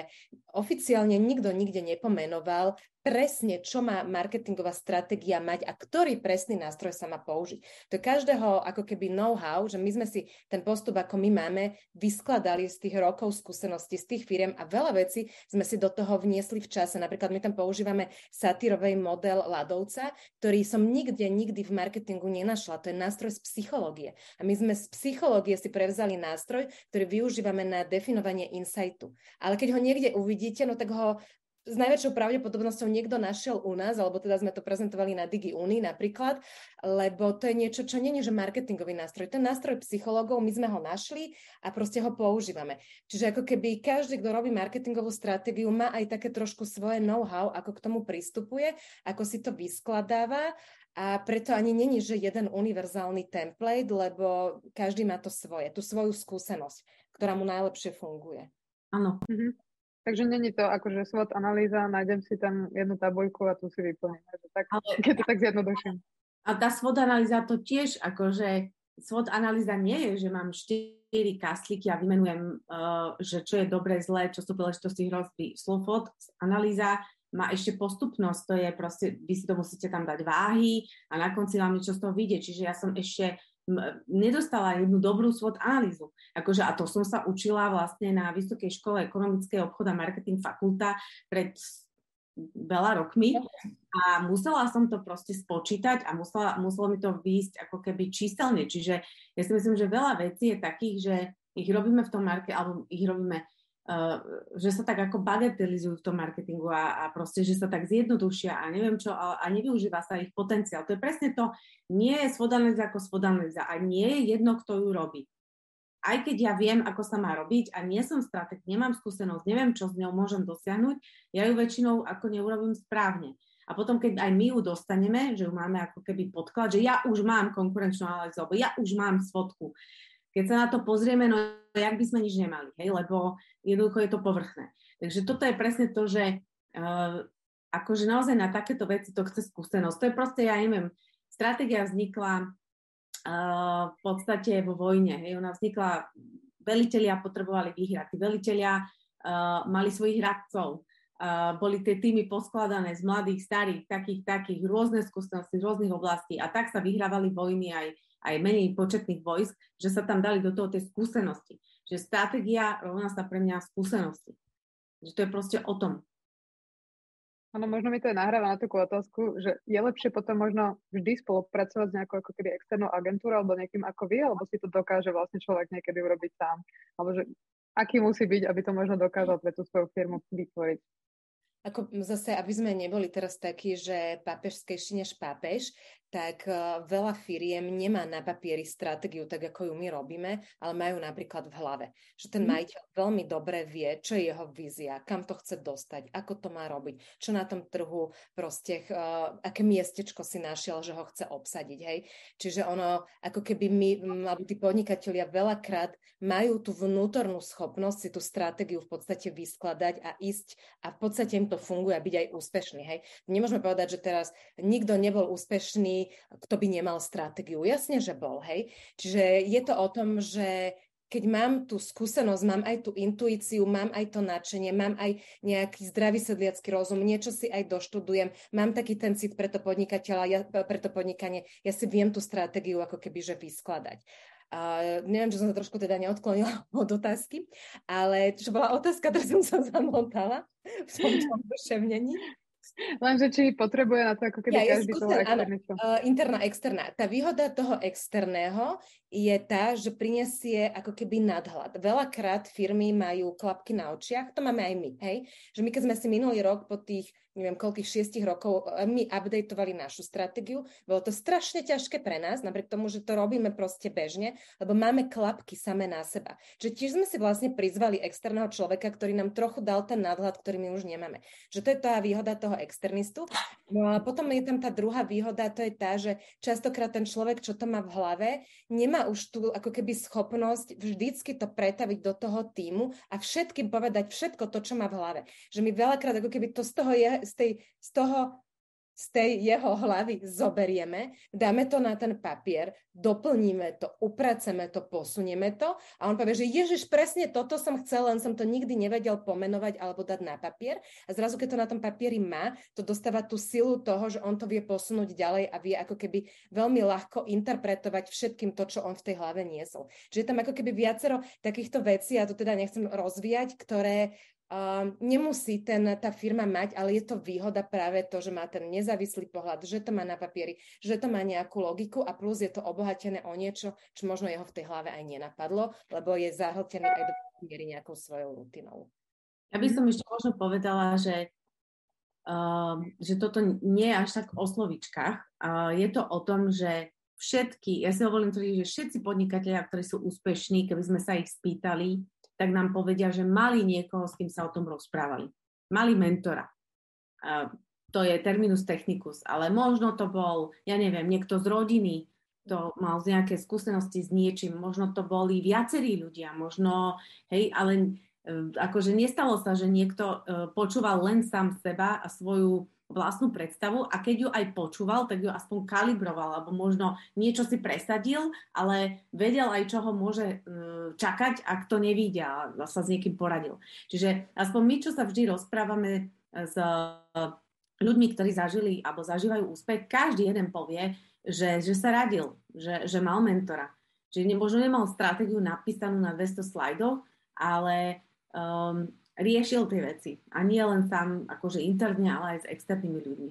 Speaker 2: oficiálne nikto nikde nepomenoval presne, čo má marketingová stratégia mať a ktorý presný nástroj sa má použiť. To je každého ako keby know-how, že my sme si ten postup, ako my máme, vyskladali z tých rokov skúseností, z tých firiem a veľa vecí sme si do toho vniesli v čase. Napríklad my tam používame satírovej model ľadovca, ktorý som nikde, nikdy v marketingu nenašla. To je nástroj z psychológie. A my sme z psychológie si prevzali nástroj, ktorý využívame na definovanie insightu. Ale keď ho niekde uvidíte, no tak ho s najväčšou pravdepodobnosťou niekto našiel u nás, alebo teda sme to prezentovali na Digi Uni napríklad, lebo to je niečo, čo nie je že marketingový nástroj. Ten nástroj psychológov, my sme ho našli a proste ho používame. Čiže ako keby každý, kto robí marketingovú stratégiu, má aj také trošku svoje know-how, ako k tomu pristupuje, ako si to vyskladáva a preto ani není, že jeden univerzálny template, lebo každý má to svoje, tú svoju skúsenosť, ktorá mu najlepšie funguje.
Speaker 4: Áno.
Speaker 3: Mhm. Takže není to akože SWOT analýza, nájdem si tam jednu tabuľku a tu si vyplním. Tak, Ale... [laughs] keď to tak zjednoduším.
Speaker 4: A tá SWOT analýza to tiež, akože SWOT analýza nie je, že mám štyri kastlíky a vymenujem, uh, že čo je dobre, zlé, čo sú príležitosti hrozby. SWOT analýza má ešte postupnosť, to je proste, vy si to musíte tam dať váhy a na konci vám niečo z toho vyjde. Čiže ja som ešte nedostala jednu dobrú SWOT analýzu. Akože, a to som sa učila vlastne na Vysokej škole ekonomickej obchod a marketing fakulta pred veľa rokmi a musela som to proste spočítať a musela, muselo mi to výjsť ako keby číselne. Čiže ja si myslím, že veľa vecí je takých, že ich robíme v tom marke, alebo ich robíme že sa tak ako bagatelizujú v tom marketingu a, a proste, že sa tak zjednodušia a neviem čo, a, a nevyužíva sa ich potenciál. To je presne to, nie je svodanliza ako svodanliza a nie je jedno, kto ju robí. Aj keď ja viem, ako sa má robiť a nie som strateg, nemám skúsenosť, neviem, čo s ňou môžem dosiahnuť, ja ju väčšinou ako neurobím správne. A potom, keď aj my ju dostaneme, že ju máme ako keby podklad, že ja už mám konkurenčnú analýzu, alebo ja už mám svodku, keď sa na to pozrieme, no jak by sme nič nemali, hej, lebo jednoducho je to povrchné. Takže toto je presne to, že uh, akože naozaj na takéto veci to chce skúsenosť. To je proste, ja neviem, stratégia vznikla uh, v podstate vo vojne, hej, ona vznikla, velitelia potrebovali vyhrať, tí velitelia uh, mali svojich radcov, Uh, boli tie týmy poskladané z mladých, starých, takých, takých, rôzne skúsenosti z rôznych oblastí. A tak sa vyhrávali vojny aj aj menej početných vojsk, že sa tam dali do toho tie skúsenosti. Že stratégia rovná sa pre mňa skúsenosti. Že to je proste o tom.
Speaker 3: Áno, možno mi to je nahráva na takú otázku, že je lepšie potom možno vždy spolupracovať s nejakou ako keby externou agentúrou alebo niekým ako vy, alebo si to dokáže vlastne človek niekedy urobiť sám. Alebo že aký musí byť, aby to možno dokázal pre tú svoju firmu vytvoriť.
Speaker 2: Ako zase, aby sme neboli teraz takí, že pápežskejší než pápež, tak uh, veľa firiem nemá na papieri stratégiu tak, ako ju my robíme, ale majú napríklad v hlave. Že ten mhm. majiteľ veľmi dobre vie, čo je jeho vízia, kam to chce dostať, ako to má robiť, čo na tom trhu proste, uh, aké miestečko si našiel, že ho chce obsadiť. Hej? Čiže ono, ako keby my, alebo tí podnikatelia veľakrát majú tú vnútornú schopnosť si tú stratégiu v podstate vyskladať a ísť a v podstate im to funguje a byť aj úspešný. Hej? Nemôžeme povedať, že teraz nikto nebol úspešný kto by nemal stratégiu. Jasne, že bol, hej. Čiže je to o tom, že keď mám tú skúsenosť, mám aj tú intuíciu, mám aj to nadšenie, mám aj nejaký zdravý sedliacký rozum, niečo si aj doštudujem, mám taký ten cit pre to podnikateľa, ja, pre to podnikanie, ja si viem tú stratégiu ako keby že vyskladať. Uh, neviem, že som sa trošku teda neodklonila [laughs] od otázky, ale čo bola otázka, ktorú som sa zamotala v tom, [laughs] tom. [laughs]
Speaker 3: Lenže či potrebuje na to ako keby ja, každý toho
Speaker 2: externého. Uh, interná, externá. Tá výhoda toho externého je tá, že prinesie ako keby nadhľad. Veľakrát firmy majú klapky na očiach, to máme aj my, hej? Že my keď sme si minulý rok po tých neviem koľkých šiestich rokov e, my updateovali našu stratégiu. Bolo to strašne ťažké pre nás, napriek tomu, že to robíme proste bežne, lebo máme klapky samé na seba. Že tiež sme si vlastne prizvali externého človeka, ktorý nám trochu dal ten nadhľad, ktorý my už nemáme. Že to je tá výhoda toho externistu. No a potom je tam tá druhá výhoda, to je tá, že častokrát ten človek, čo to má v hlave, nemá už tú ako keby schopnosť vždycky to pretaviť do toho týmu a všetkým povedať všetko to, čo má v hlave. Že my veľakrát ako keby to z toho je z, tej, z toho z tej jeho hlavy zoberieme, dáme to na ten papier, doplníme to, upraceme to, posunieme to a on povie, že Ježiš, presne toto som chcel, len som to nikdy nevedel pomenovať alebo dať na papier a zrazu, keď to na tom papieri má, to dostáva tú silu toho, že on to vie posunúť ďalej a vie ako keby veľmi ľahko interpretovať všetkým to, čo on v tej hlave niesol. Čiže tam ako keby viacero takýchto vecí, ja to teda nechcem rozvíjať, ktoré Uh, nemusí ten, tá firma mať, ale je to výhoda práve to, že má ten nezávislý pohľad, že to má na papieri, že to má nejakú logiku a plus je to obohatené o niečo, čo možno jeho v tej hlave aj nenapadlo, lebo je zahltený aj do miery nejakou svojou rutinou.
Speaker 4: Ja by som ešte možno povedala, že uh, že toto nie je až tak o slovičkách. Uh, je to o tom, že všetky, ja si hovorím že všetci podnikatelia, ktorí sú úspešní, keby sme sa ich spýtali, tak nám povedia, že mali niekoho, s kým sa o tom rozprávali. Mali mentora. Uh, to je terminus technicus, ale možno to bol, ja neviem, niekto z rodiny, to mal z nejaké skúsenosti s niečím, možno to boli viacerí ľudia, možno, hej, ale e, akože nestalo sa, že niekto e, počúval len sám seba a svoju vlastnú predstavu a keď ju aj počúval, tak ju aspoň kalibroval, alebo možno niečo si presadil, ale vedel aj, čo ho môže e, čakať, ak to nevidia a sa s niekým poradil. Čiže aspoň my, čo sa vždy rozprávame s ľuďmi, ktorí zažili alebo zažívajú úspech, každý jeden povie, že, že sa radil, že, že mal mentora. Že ne, možno nemal stratégiu napísanú na 200 slajdoch, ale um, riešil tie veci. A nie len sám akože interne, ale aj s externými ľuďmi.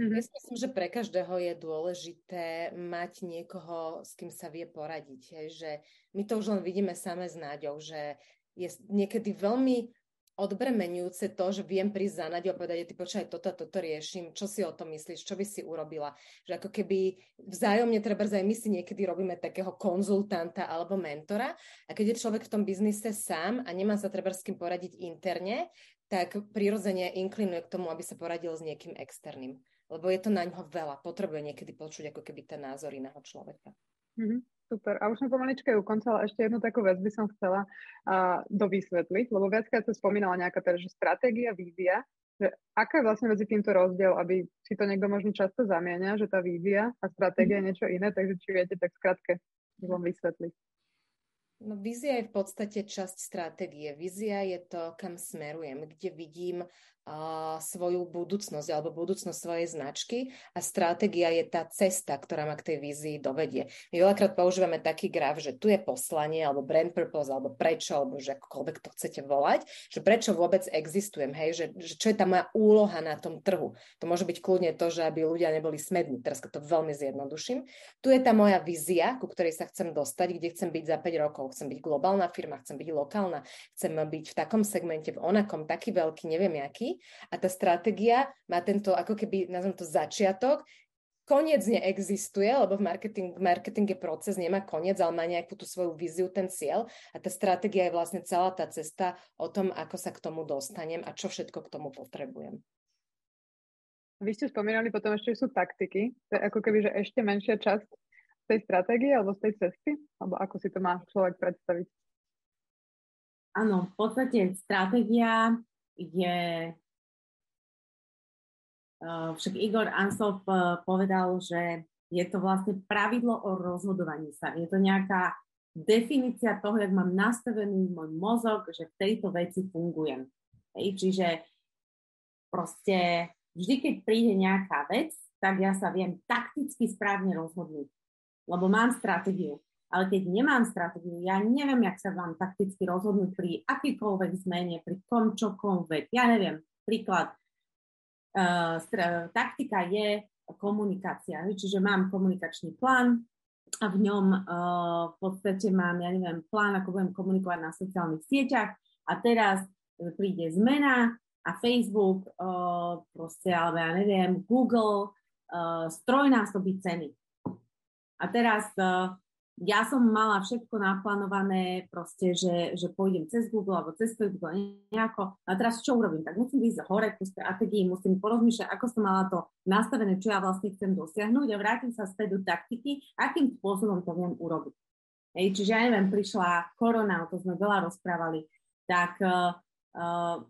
Speaker 2: Mhm. Ja si myslím, že pre každého je dôležité mať niekoho, s kým sa vie poradiť. Hej, že my to už len vidíme same s Náďou, že je niekedy veľmi odbremenujúce to, že viem prísť za Nadia a povedať, ty počkaj, toto, toto riešim, čo si o tom myslíš, čo by si urobila. Že ako keby vzájomne treba aj my si niekedy robíme takého konzultanta alebo mentora a keď je človek v tom biznise sám a nemá sa treba s kým poradiť interne, tak prirodzene inklinuje k tomu, aby sa poradil s niekým externým. Lebo je to na ňo veľa. Potrebuje niekedy počuť ako keby ten názor iného človeka.
Speaker 3: Mm-hmm. Super. A už sme pomaličke u konca, ale ešte jednu takú vec by som chcela uh, dovysvetliť, lebo viackrát sa spomínala nejaká teda, že stratégia, vízia, že aká je vlastne medzi týmto rozdiel, aby si to niekto možno často zamienia, že tá vízia a stratégia je niečo iné, takže či viete tak skrátke vám vysvetliť.
Speaker 2: No vízia je v podstate časť stratégie. Vízia je to, kam smerujem, kde vidím svoju budúcnosť alebo budúcnosť svojej značky a stratégia je tá cesta, ktorá ma k tej vízii dovedie. My veľakrát používame taký graf, že tu je poslanie alebo brand purpose alebo prečo, alebo že akokoľvek to chcete volať, že prečo vôbec existujem, hej, že, že čo je tá moja úloha na tom trhu. To môže byť kľudne to, že aby ľudia neboli smední, teraz to veľmi zjednoduším. Tu je tá moja vízia, ku ktorej sa chcem dostať, kde chcem byť za 5 rokov. Chcem byť globálna firma, chcem byť lokálna, chcem byť v takom segmente, v onakom, taký veľký, neviem aký a tá stratégia má tento ako keby, nazvem to začiatok, koniec neexistuje, lebo v marketing, marketinge proces nemá koniec, ale má nejakú tú svoju víziu, ten cieľ a tá stratégia je vlastne celá tá cesta o tom, ako sa k tomu dostanem a čo všetko k tomu potrebujem.
Speaker 3: Vy ste spomínali potom ešte, že sú taktiky. To je ako keby, že ešte menšia časť tej stratégie alebo z tej cesty? Alebo ako si to má človek predstaviť?
Speaker 4: Áno, v podstate stratégia je však Igor Ansov eh, povedal, že je to vlastne pravidlo o rozhodovaní sa. Je to nejaká definícia toho, jak mám nastavený môj mozog, že v tejto veci fungujem. Hej, čiže proste vždy, keď príde nejaká vec, tak ja sa viem takticky správne rozhodnúť, lebo mám stratégiu. Ale keď nemám stratégiu, ja neviem, jak sa vám takticky rozhodnúť pri akýkoľvek zmene, pri kom čokoľvek. Ja neviem, príklad, taktika je komunikácia, čiže mám komunikačný plán a v ňom uh, v podstate mám, ja neviem, plán, ako budem komunikovať na sociálnych sieťach a teraz príde zmena a Facebook, uh, proste, alebo ja neviem, Google strojnásobí ceny. A teraz ja som mala všetko naplánované, proste, že, že pôjdem cez Google alebo cez Facebook nejako. A teraz čo urobím? Tak musím ísť hore ku stratégii, musím porozmýšľať, ako som mala to nastavené, čo ja vlastne chcem dosiahnuť a vrátim sa späť do taktiky, akým spôsobom to viem urobiť. Hej, čiže ja neviem, prišla korona, o to sme veľa rozprávali, tak uh, uh,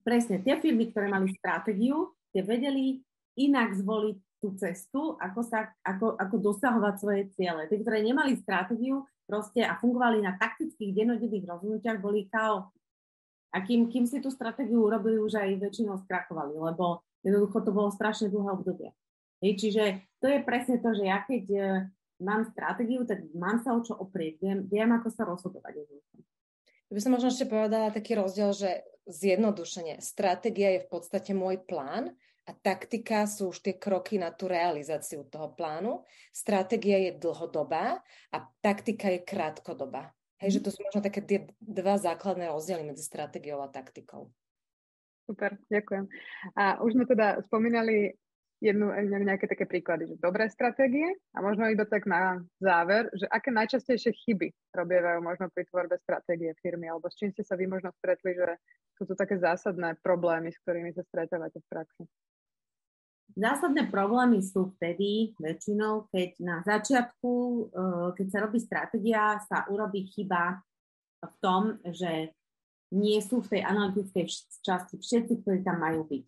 Speaker 4: presne tie firmy, ktoré mali stratégiu, tie vedeli inak zvoliť tú cestu, ako, sa, ako, ako dosahovať svoje ciele. Tí, ktoré nemali stratégiu proste a fungovali na taktických dennodenných rozhodnutiach, boli kao. A kým, kým si tú stratégiu urobili, už aj väčšinou skrakovali, lebo jednoducho to bolo strašne dlhé obdobie. Hej, čiže to je presne to, že ja keď uh, mám stratégiu, tak mám sa o čo oprieť, viem, viem ako sa rozhodovať.
Speaker 2: Ja by som možno ešte povedala taký rozdiel, že zjednodušenie. Stratégia je v podstate môj plán, a taktika sú už tie kroky na tú realizáciu toho plánu. Stratégia je dlhodobá a taktika je krátkodobá. Hej, že to sú možno také tie dva základné rozdiely medzi stratégiou a taktikou.
Speaker 3: Super, ďakujem. A už sme teda spomínali jednu, nejaké také príklady, že dobré stratégie a možno iba tak na záver, že aké najčastejšie chyby robievajú možno pri tvorbe stratégie firmy, alebo s čím ste sa vy možno stretli, že sú to také zásadné problémy, s ktorými sa stretávate v praxi?
Speaker 4: Zásadné problémy sú vtedy väčšinou, keď na začiatku, eh, keď sa robí stratégia, sa urobí chyba v tom, že nie sú v tej analytickej časti všetci, ktorí tam majú byť.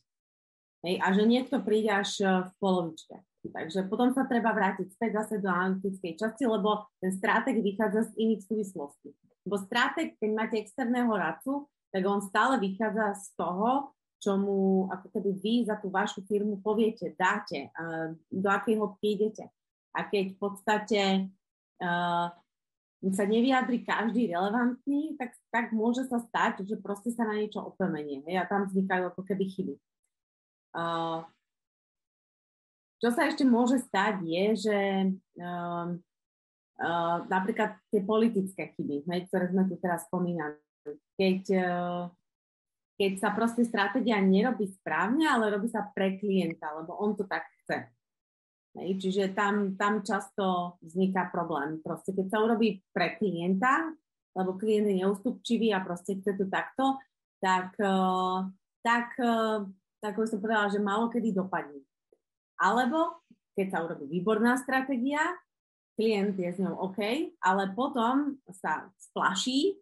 Speaker 4: Hej, a že niekto príde až e, v polovičke. Takže potom sa treba vrátiť späť zase do analytickej časti, lebo ten stratég vychádza z iných súvislostí. Lebo stratég, keď máte externého radcu, tak on stále vychádza z toho, čo mu ako keby vy za tú vašu firmu poviete, dáte, do akého idete. A keď v podstate uh, sa nevyjadri každý relevantný, tak, tak môže sa stať, že proste sa na niečo opemenie. Hej, a tam vznikajú ako keby chyby. Uh, čo sa ešte môže stať je, že uh, uh, napríklad tie politické chyby, hej, ktoré sme tu teraz spomínali, keď, uh, keď sa proste stratégia nerobí správne, ale robí sa pre klienta, lebo on to tak chce. Hej, čiže tam, tam často vzniká problém. Proste keď sa urobí pre klienta, lebo klient je neústupčivý a proste chce to takto, tak, uh, tak, uh, tak ako som povedala, že málo kedy dopadne. Alebo keď sa urobí výborná stratégia, klient je s ňou OK, ale potom sa splaší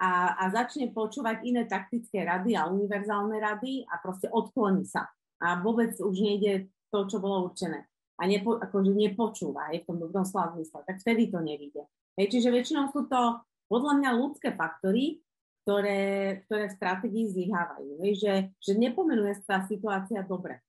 Speaker 4: a, a začne počúvať iné taktické rady a univerzálne rady a proste odkloní sa. A vôbec už nejde to, čo bolo určené a nepo, akože nepočúva aj v tom dobrom slova tak vtedy to nevíde. Hej, čiže väčšinou sú to podľa mňa ľudské faktory, ktoré, ktoré v stratégii zlyhávajú. Že, že nepomenuje sa situácia dobre.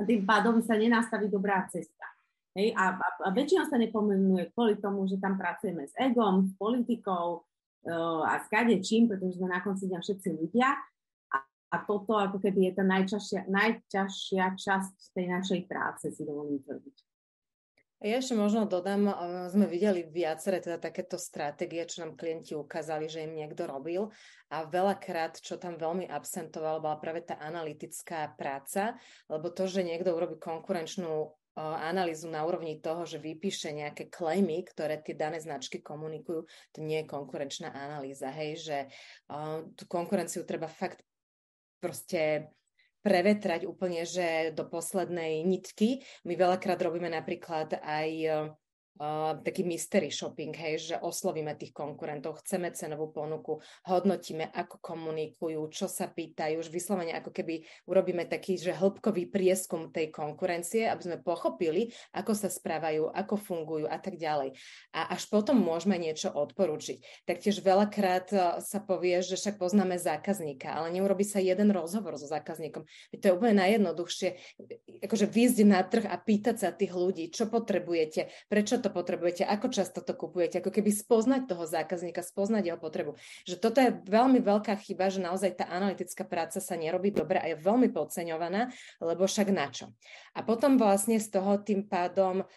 Speaker 4: A tým pádom sa nenastaví dobrá cesta. Hej, a, a, a väčšinou sa nepomenuje kvôli tomu, že tam pracujeme s egom, s politikou a s čím, pretože sme na konci dňa všetci ľudia. A toto ako keby je tá najťažšia, najťažšia časť tej našej práce, si dovolím tvrdiť.
Speaker 2: Ja ešte možno dodám, sme videli viaceré teda takéto stratégie, čo nám klienti ukázali, že im niekto robil. A veľakrát, čo tam veľmi absentovalo, bola práve tá analytická práca, lebo to, že niekto urobí konkurenčnú analýzu na úrovni toho, že vypíše nejaké klejmy, ktoré tie dané značky komunikujú, to nie je konkurenčná analýza, hej, že uh, tú konkurenciu treba fakt proste prevetrať úplne, že do poslednej nitky. My veľakrát robíme napríklad aj uh, taký mystery shopping, hej, že oslovíme tých konkurentov, chceme cenovú ponuku, hodnotíme, ako komunikujú, čo sa pýtajú, už vyslovene ako keby urobíme taký, že hĺbkový prieskum tej konkurencie, aby sme pochopili, ako sa správajú, ako fungujú a tak ďalej. A až potom môžeme niečo odporučiť. Taktiež veľakrát sa povie, že však poznáme zákazníka, ale neurobi sa jeden rozhovor so zákazníkom. To je úplne najjednoduchšie, akože výjsť na trh a pýtať sa tých ľudí, čo potrebujete, prečo to to potrebujete, ako často to kupujete, ako keby spoznať toho zákazníka, spoznať jeho potrebu. Že toto je veľmi veľká chyba, že naozaj tá analytická práca sa nerobí dobre a je veľmi podceňovaná, lebo však na čo. A potom vlastne z toho tým pádom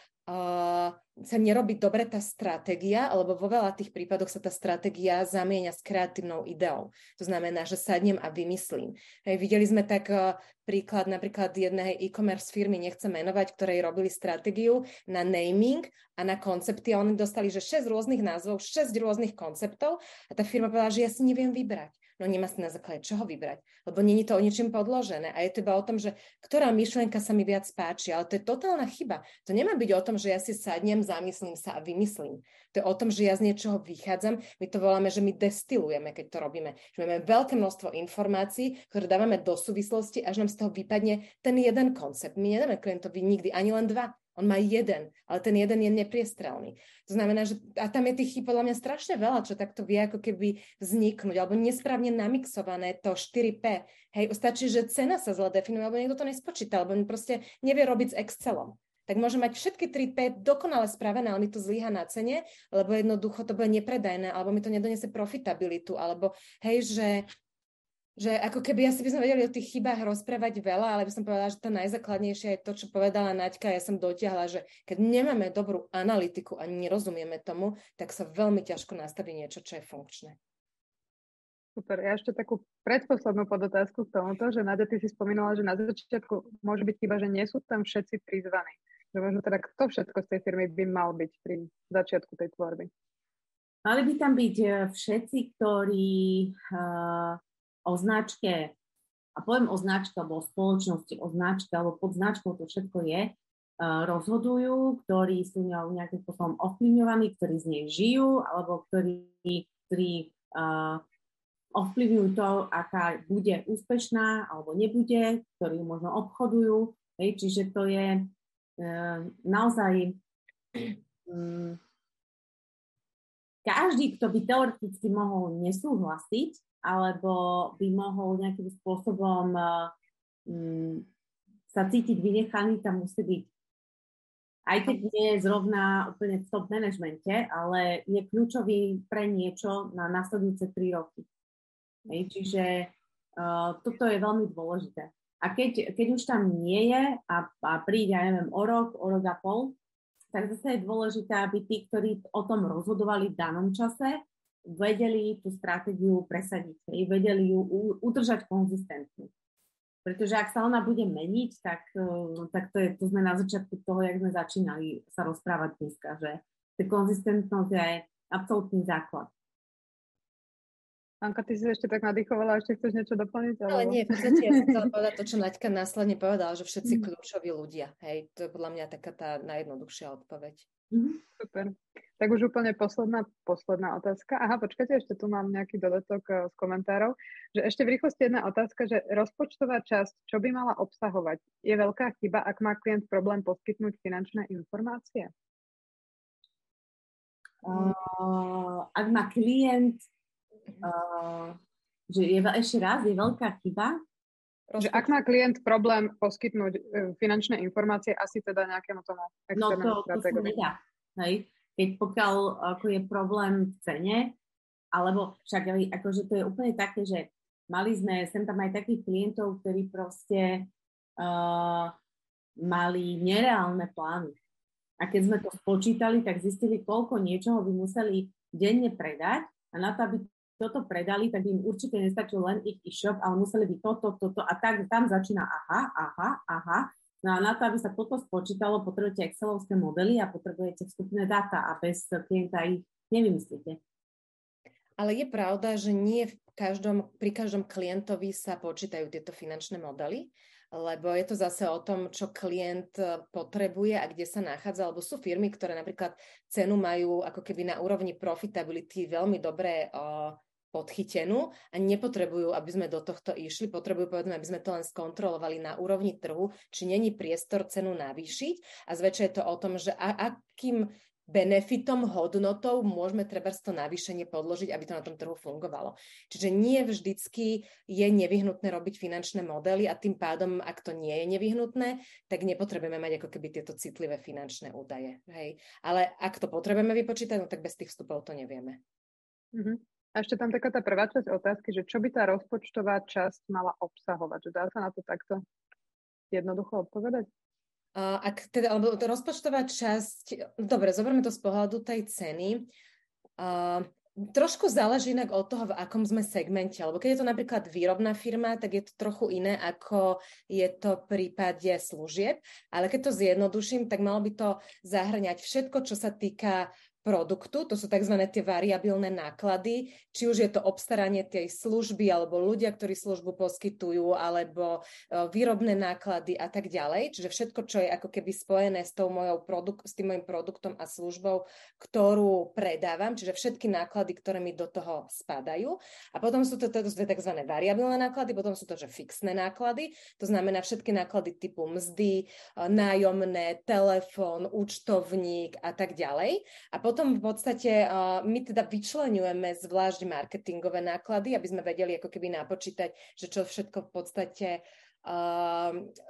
Speaker 2: sa nerobí dobre tá stratégia, alebo vo veľa tých prípadoch sa tá stratégia zamieňa s kreatívnou ideou. To znamená, že sadnem a vymyslím. Hej, videli sme tak uh, príklad napríklad jednej e-commerce firmy, nechcem menovať, ktorej robili stratégiu na naming a na koncepty a oni dostali, že 6 rôznych názvov, 6 rôznych konceptov a tá firma povedala, že ja si neviem vybrať no nemá si na základe čoho vybrať, lebo není to o ničím podložené a je to iba o tom, že ktorá myšlienka sa mi viac páči, ale to je totálna chyba. To nemá byť o tom, že ja si sadnem, zamyslím sa a vymyslím. To je o tom, že ja z niečoho vychádzam, my to voláme, že my destilujeme, keď to robíme. Že máme veľké množstvo informácií, ktoré dávame do súvislosti, až nám z toho vypadne ten jeden koncept. My nedáme klientovi nikdy ani len dva, on má jeden, ale ten jeden je nepriestrelný. To znamená, že a tam je tých chýb podľa mňa strašne veľa, čo takto vie ako keby vzniknúť, alebo nesprávne namixované to 4P. Hej, stačí, že cena sa zle definuje, alebo niekto to nespočíta, alebo proste nevie robiť s Excelom tak môže mať všetky 3P dokonale spravené, ale mi to zlyha na cene, lebo jednoducho to bude nepredajné, alebo mi to nedonesie profitabilitu, alebo hej, že že ako keby asi by sme vedeli o tých chybách rozprávať veľa, ale by som povedala, že to najzákladnejšie je to, čo povedala Naďka, ja som dotiahla, že keď nemáme dobrú analytiku a nerozumieme tomu, tak sa veľmi ťažko nastaví niečo, čo je funkčné.
Speaker 3: Super. Ja ešte takú predposlednú podotázku k tomuto, že Nadia, ty si spomínala, že na začiatku môže byť chyba, že nie sú tam všetci prizvaní. Že možno teda kto všetko z tej firmy by mal byť pri začiatku tej tvorby?
Speaker 4: Mali by tam byť eh, všetci, ktorí uh, o značke, a poviem o značke, alebo o spoločnosti, o značke, alebo pod značkou to všetko je, uh, rozhodujú, ktorí sú nejakým spôsobom ovplyvňovaní, ktorí z nej žijú, alebo ktorí, ktorí uh, ovplyvňujú to, aká bude úspešná alebo nebude, ktorí možno obchodujú. Hej, čiže to je e, naozaj mm, každý, kto by teoreticky mohol nesúhlasiť alebo by mohol nejakým spôsobom mm, sa cítiť vynechaný, tam musí byť aj keď nie je zrovna úplne v top manažmente, ale je kľúčový pre niečo na nasledujúce tri roky. Hej, čiže uh, toto je veľmi dôležité. A keď, keď už tam nie je a, a príde, ja neviem, o rok, o rok a pol, tak zase je dôležité, aby tí, ktorí o tom rozhodovali v danom čase, vedeli tú stratégiu presadiť, hej, vedeli ju udržať konzistentne. Pretože ak sa ona bude meniť, tak, uh, tak to, je, to sme na začiatku toho, jak sme začínali sa rozprávať dneska, že tá konzistentnosť je absolútny základ.
Speaker 3: Anka, ty si ešte tak nadýchovala, ešte chceš niečo doplniť?
Speaker 2: Ale nie, v podstate ja som chcela povedať to, čo Naďka následne povedala, že všetci mm. kľúčoví ľudia. Hej, to je podľa mňa taká tá najjednoduchšia odpoveď.
Speaker 3: Mm, super. Tak už úplne posledná, posledná otázka. Aha, počkajte, ešte tu mám nejaký dodatok uh, z komentárov. Že ešte v rýchlosti jedna otázka, že rozpočtová časť, čo by mala obsahovať? Je veľká chyba, ak má klient problém poskytnúť finančné informácie?
Speaker 4: Uh, ak má klient uh, že je ešte raz, je veľká chyba.
Speaker 3: Že ak má klient problém poskytnúť finančné informácie, asi teda nejakému tomu
Speaker 4: No to, to sa nedá. Hej? Keď pokiaľ ako je problém v cene, alebo však akože to je úplne také, že mali sme sem tam aj takých klientov, ktorí proste uh, mali nereálne plány. A keď sme to spočítali, tak zistili, koľko niečoho by museli denne predať a na to, aby toto predali, tak im určite nestačil len ich e-shop, ale museli byť toto, toto a tak tam začína aha, aha, aha. No a na to, aby sa toto spočítalo, potrebujete Excelovské modely a potrebujete vstupné dáta a bez klienta ich nevymyslíte.
Speaker 2: Ale je pravda, že nie v každom, pri každom klientovi sa počítajú tieto finančné modely, lebo je to zase o tom, čo klient potrebuje a kde sa nachádza, lebo sú firmy, ktoré napríklad cenu majú ako keby na úrovni profitability veľmi dobre uh, podchytenú a nepotrebujú, aby sme do tohto išli, potrebujú povedzme, aby sme to len skontrolovali na úrovni trhu, či není priestor cenu navýšiť a zväčša je to o tom, že a, akým benefitom, hodnotou môžeme treba to navýšenie podložiť, aby to na tom trhu fungovalo. Čiže nie vždycky je nevyhnutné robiť finančné modely a tým pádom, ak to nie je nevyhnutné, tak nepotrebujeme mať ako keby tieto citlivé finančné údaje. Hej. Ale ak to potrebujeme vypočítať, no tak bez tých vstupov to nevieme.
Speaker 3: Mm-hmm. A ešte tam taká tá prvá časť otázky, že čo by tá rozpočtová časť mala obsahovať? Dá sa na to takto jednoducho odpovedať?
Speaker 2: Ak teda, alebo tá rozpočtová časť, dobre, zoberme to z pohľadu tej ceny. Uh, trošku záleží inak od toho, v akom sme segmente, lebo keď je to napríklad výrobná firma, tak je to trochu iné, ako je to v prípade služieb, ale keď to zjednoduším, tak malo by to zahrňať všetko, čo sa týka produktu, to sú tzv. tie variabilné náklady, či už je to obstaranie tej služby, alebo ľudia, ktorí službu poskytujú, alebo e, výrobné náklady a tak ďalej. Čiže všetko, čo je ako keby spojené s, tou mojou produk- s tým mojim produktom a službou, ktorú predávam, čiže všetky náklady, ktoré mi do toho spadajú. A potom sú to, to, to tzv. variabilné náklady, potom sú to, že fixné náklady, to znamená všetky náklady typu mzdy, e, nájomné, telefón, účtovník a tak ďalej. A potom v podstate my teda vyčlenujeme zvlášť marketingové náklady, aby sme vedeli ako keby napočítať, že čo všetko v podstate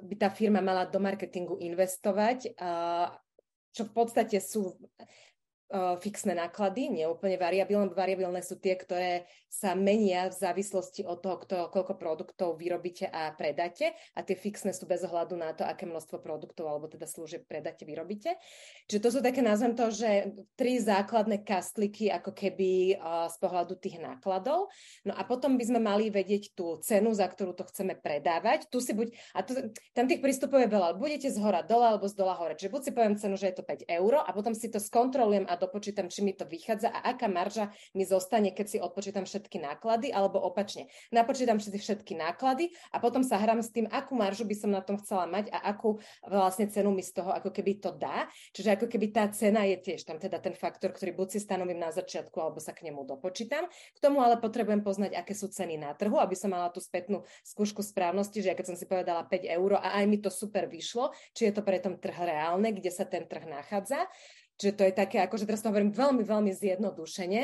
Speaker 2: by tá firma mala do marketingu investovať, čo v podstate sú fixné náklady, nie úplne variabilné. Variabilné sú tie, ktoré sa menia v závislosti od toho, kto, koľko produktov vyrobíte a predáte a tie fixné sú bez ohľadu na to, aké množstvo produktov alebo teda služieb predáte, vyrobíte. Čiže to sú také, nazvem to, že tri základné kastliky ako keby uh, z pohľadu tých nákladov. No a potom by sme mali vedieť tú cenu, za ktorú to chceme predávať. Tu si buď, a tu, tam tých prístupov je veľa, budete z hora dole alebo z dola hore. Čiže buď si poviem cenu, že je to 5 eur a potom si to skontrolujem a dopočítam, či mi to vychádza a aká marža mi zostane, keď si odpočítam všetky náklady, alebo opačne. Napočítam si všetky náklady a potom sa hrám s tým, akú maržu by som na tom chcela mať a akú vlastne cenu mi z toho ako keby to dá. Čiže ako keby tá cena je tiež tam teda ten faktor, ktorý buď si stanovím na začiatku, alebo sa k nemu dopočítam. K tomu ale potrebujem poznať, aké sú ceny na trhu, aby som mala tú spätnú skúšku správnosti, že ja keď som si povedala 5 eur a aj mi to super vyšlo, či je to pre tom trh reálne, kde sa ten trh nachádza. Čiže to je také, akože teraz to hovorím veľmi, veľmi zjednodušene,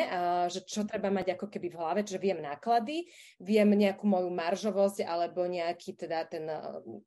Speaker 2: že čo treba mať ako keby v hlave, že viem náklady, viem nejakú moju maržovosť alebo nejaký teda ten,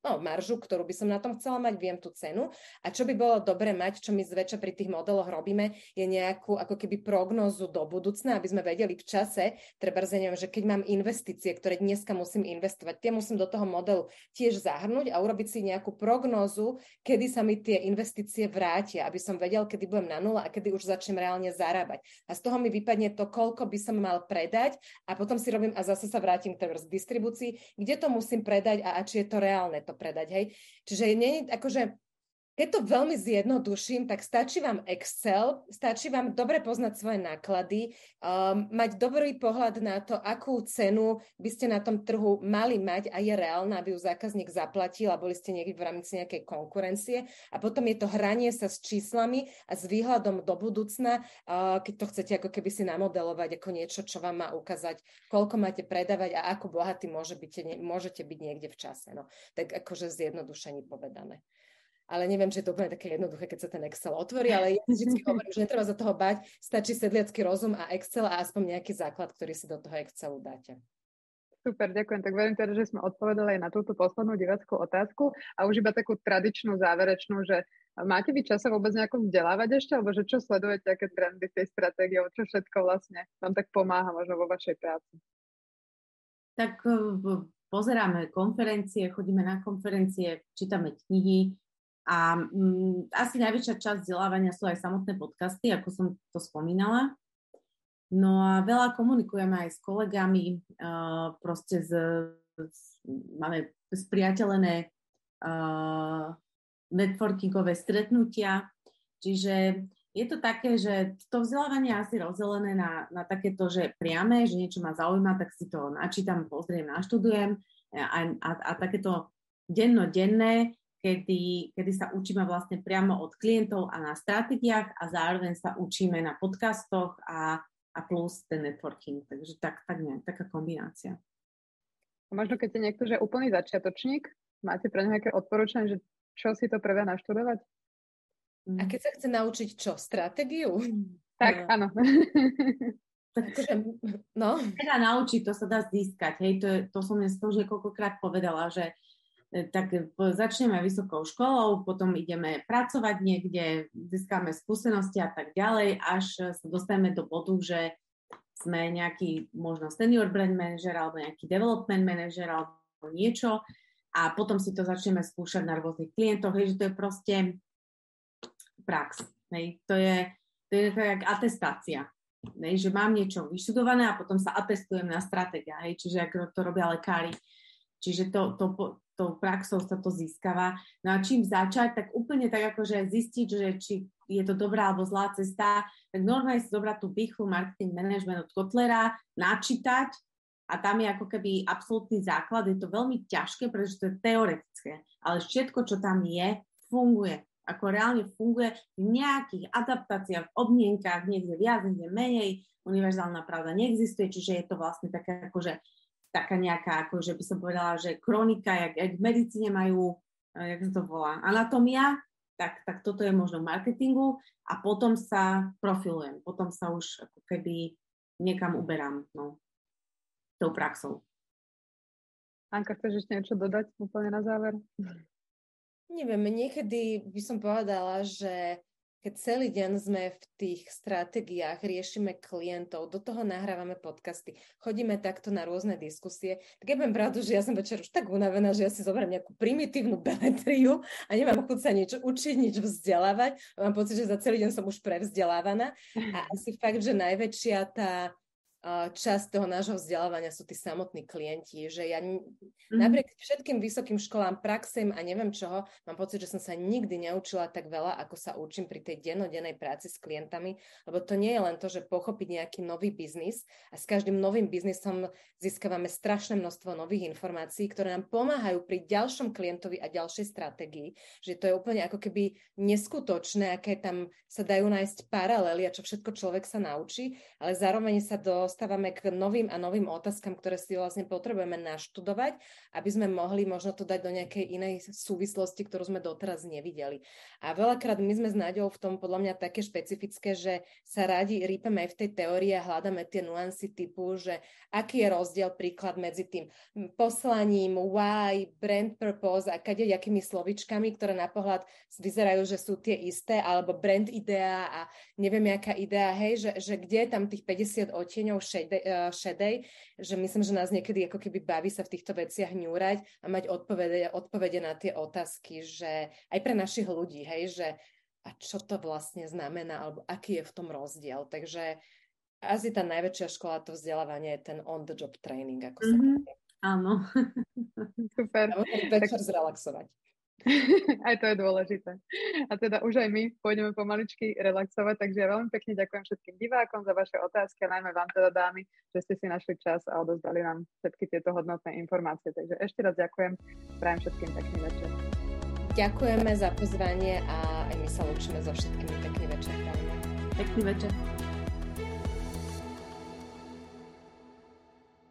Speaker 2: no, maržu, ktorú by som na tom chcela mať, viem tú cenu. A čo by bolo dobre mať, čo my zväčša pri tých modeloch robíme, je nejakú ako keby prognózu do budúcna, aby sme vedeli v čase, treba neviem, že keď mám investície, ktoré dneska musím investovať, tie musím do toho modelu tiež zahrnúť a urobiť si nejakú prognózu, kedy sa mi tie investície vrátia, aby som vedel, kedy budem budem na nula a kedy už začnem reálne zarábať. A z toho mi vypadne to, koľko by som mal predať a potom si robím a zase sa vrátim k tej distribúcii, kde to musím predať a, a či je to reálne to predať. Hej? Čiže nie, akože keď to veľmi zjednoduším, tak stačí vám Excel, stačí vám dobre poznať svoje náklady, um, mať dobrý pohľad na to, akú cenu by ste na tom trhu mali mať a je reálna, aby ju zákazník zaplatil a boli ste niekde v rámci nejakej konkurencie. A potom je to hranie sa s číslami a s výhľadom do budúcna, uh, keď to chcete ako keby si namodelovať ako niečo, čo vám má ukázať, koľko máte predávať a ako bohatý môže byť, môžete byť niekde v čase. No. Tak akože zjednodušení povedané ale neviem, či je to úplne také jednoduché, keď sa ten Excel otvorí, ale ja vždy [laughs] hovorím, že netreba za toho bať, stačí sedliacký rozum a Excel a aspoň nejaký základ, ktorý si do toho Excelu dáte.
Speaker 3: Super, ďakujem. Tak verím teda, že sme odpovedali aj na túto poslednú divackú otázku a už iba takú tradičnú, záverečnú, že máte vy časa vôbec nejako vzdelávať ešte, alebo že čo sledujete, aké trendy v tej stratégii, čo všetko vlastne vám tak pomáha možno vo vašej práci?
Speaker 4: Tak pozeráme konferencie, chodíme na konferencie, čítame knihy, a um, asi najväčšia časť vzdelávania sú aj samotné podcasty, ako som to spomínala. No a veľa komunikujeme aj s kolegami, uh, proste z, z, máme spriateľené uh, networkingové stretnutia, čiže je to také, že to vzdelávanie je asi rozdelené na, na takéto, že priame, že niečo ma zaujíma, tak si to načítam, pozriem, naštudujem a, a, a takéto denno-denné, kedy, kedy sa učíme vlastne priamo od klientov a na stratégiách a zároveň sa učíme na podcastoch a, a plus ten networking. Takže tak, tak nie, taká kombinácia.
Speaker 3: A možno keď je niekto, že úplný začiatočník, máte pre nejaké odporúčanie, že čo si to prvé naštudovať?
Speaker 2: A keď sa chce naučiť čo? Stratégiu?
Speaker 3: Tak, no. áno. [laughs]
Speaker 4: Tak akože, no. Teda naučiť, to sa dá získať. Hej, to, je, to som dnes to už niekoľkokrát povedala, že tak e, začneme vysokou školou, potom ideme pracovať niekde, získame skúsenosti a tak ďalej, až sa dostaneme do bodu, že sme nejaký možno senior brand manager alebo nejaký development manager alebo niečo a potom si to začneme skúšať na rôznych klientoch, hej, že to je proste prax. Hej. To je, to je jak atestácia. Hej, že mám niečo vyštudované a potom sa atestujem na stratégia, hej, čiže ako to robia lekári. Čiže to, to, tou praxou sa to získava. No a čím začať, tak úplne tak akože zistiť, že či je to dobrá alebo zlá cesta, tak normálne si zobrať tú pichlu marketing management od Kotlera, načítať a tam je ako keby absolútny základ. Je to veľmi ťažké, pretože to je teoretické, ale všetko, čo tam je, funguje. Ako reálne funguje v nejakých adaptáciách, obmienkách, niekde viac, niekde menej, univerzálna pravda neexistuje, čiže je to vlastne také akože taká nejaká, ako že by som povedala, že kronika, jak, jak v medicíne majú, eh, jak sa to volá, anatomia, tak, tak toto je možno v marketingu a potom sa profilujem, potom sa už ako keby niekam uberám, no, tou praxou.
Speaker 3: Anka, chceš ešte niečo dodať úplne na záver?
Speaker 2: Neviem, niekedy by som povedala, že keď celý deň sme v tých stratégiách, riešime klientov, do toho nahrávame podcasty, chodíme takto na rôzne diskusie, tak ja budem pravdu, že ja som večer už tak unavená, že ja si zoberiem nejakú primitívnu beletriu a nemám chuť sa nič učiť, nič vzdelávať. Mám pocit, že za celý deň som už prevzdelávaná a asi fakt, že najväčšia tá časť toho nášho vzdelávania sú tí samotní klienti, že ja mm-hmm. napriek všetkým vysokým školám, praxem a neviem čoho, mám pocit, že som sa nikdy neučila tak veľa, ako sa učím pri tej dennodennej práci s klientami, lebo to nie je len to, že pochopiť nejaký nový biznis a s každým novým biznisom získavame strašné množstvo nových informácií, ktoré nám pomáhajú pri ďalšom klientovi a ďalšej stratégii, že to je úplne ako keby neskutočné, aké tam sa dajú nájsť paralely a čo všetko človek sa naučí, ale zároveň sa do dostávame k novým a novým otázkam, ktoré si vlastne potrebujeme naštudovať, aby sme mohli možno to dať do nejakej inej súvislosti, ktorú sme doteraz nevideli. A veľakrát my sme s Náďou v tom podľa mňa také špecifické, že sa radi rýpeme aj v tej teórii a hľadáme tie nuancy typu, že aký je rozdiel príklad medzi tým poslaním, why, brand purpose a kadejakými slovičkami, ktoré na pohľad vyzerajú, že sú tie isté, alebo brand idea a neviem, aká idea, hej, že, že kde je tam tých 50 odtieňov šedej, eh, šedej, že myslím, že nás niekedy ako keby baví sa v týchto veciach ňúrať a mať odpovede, odpovede na tie otázky, že aj pre našich ľudí, hej, že a čo to vlastne znamená, alebo aký je v tom rozdiel. Takže asi tá najväčšia škola to vzdelávanie je ten on-the-job training, ako sa mm-hmm. povie.
Speaker 4: Áno.
Speaker 3: Super.
Speaker 2: A večer zrelaxovať. [laughs]
Speaker 3: aj to je dôležité. A teda už aj my pôjdeme pomaličky relaxovať, takže ja veľmi pekne ďakujem všetkým divákom za vaše otázky a najmä vám teda dámy, že ste si našli čas a odozdali nám všetky tieto hodnotné informácie. Takže ešte raz ďakujem, prajem všetkým pekný večer.
Speaker 2: Ďakujeme za pozvanie a aj my sa lúčime so všetkými pekný večer.
Speaker 4: Pekný večer.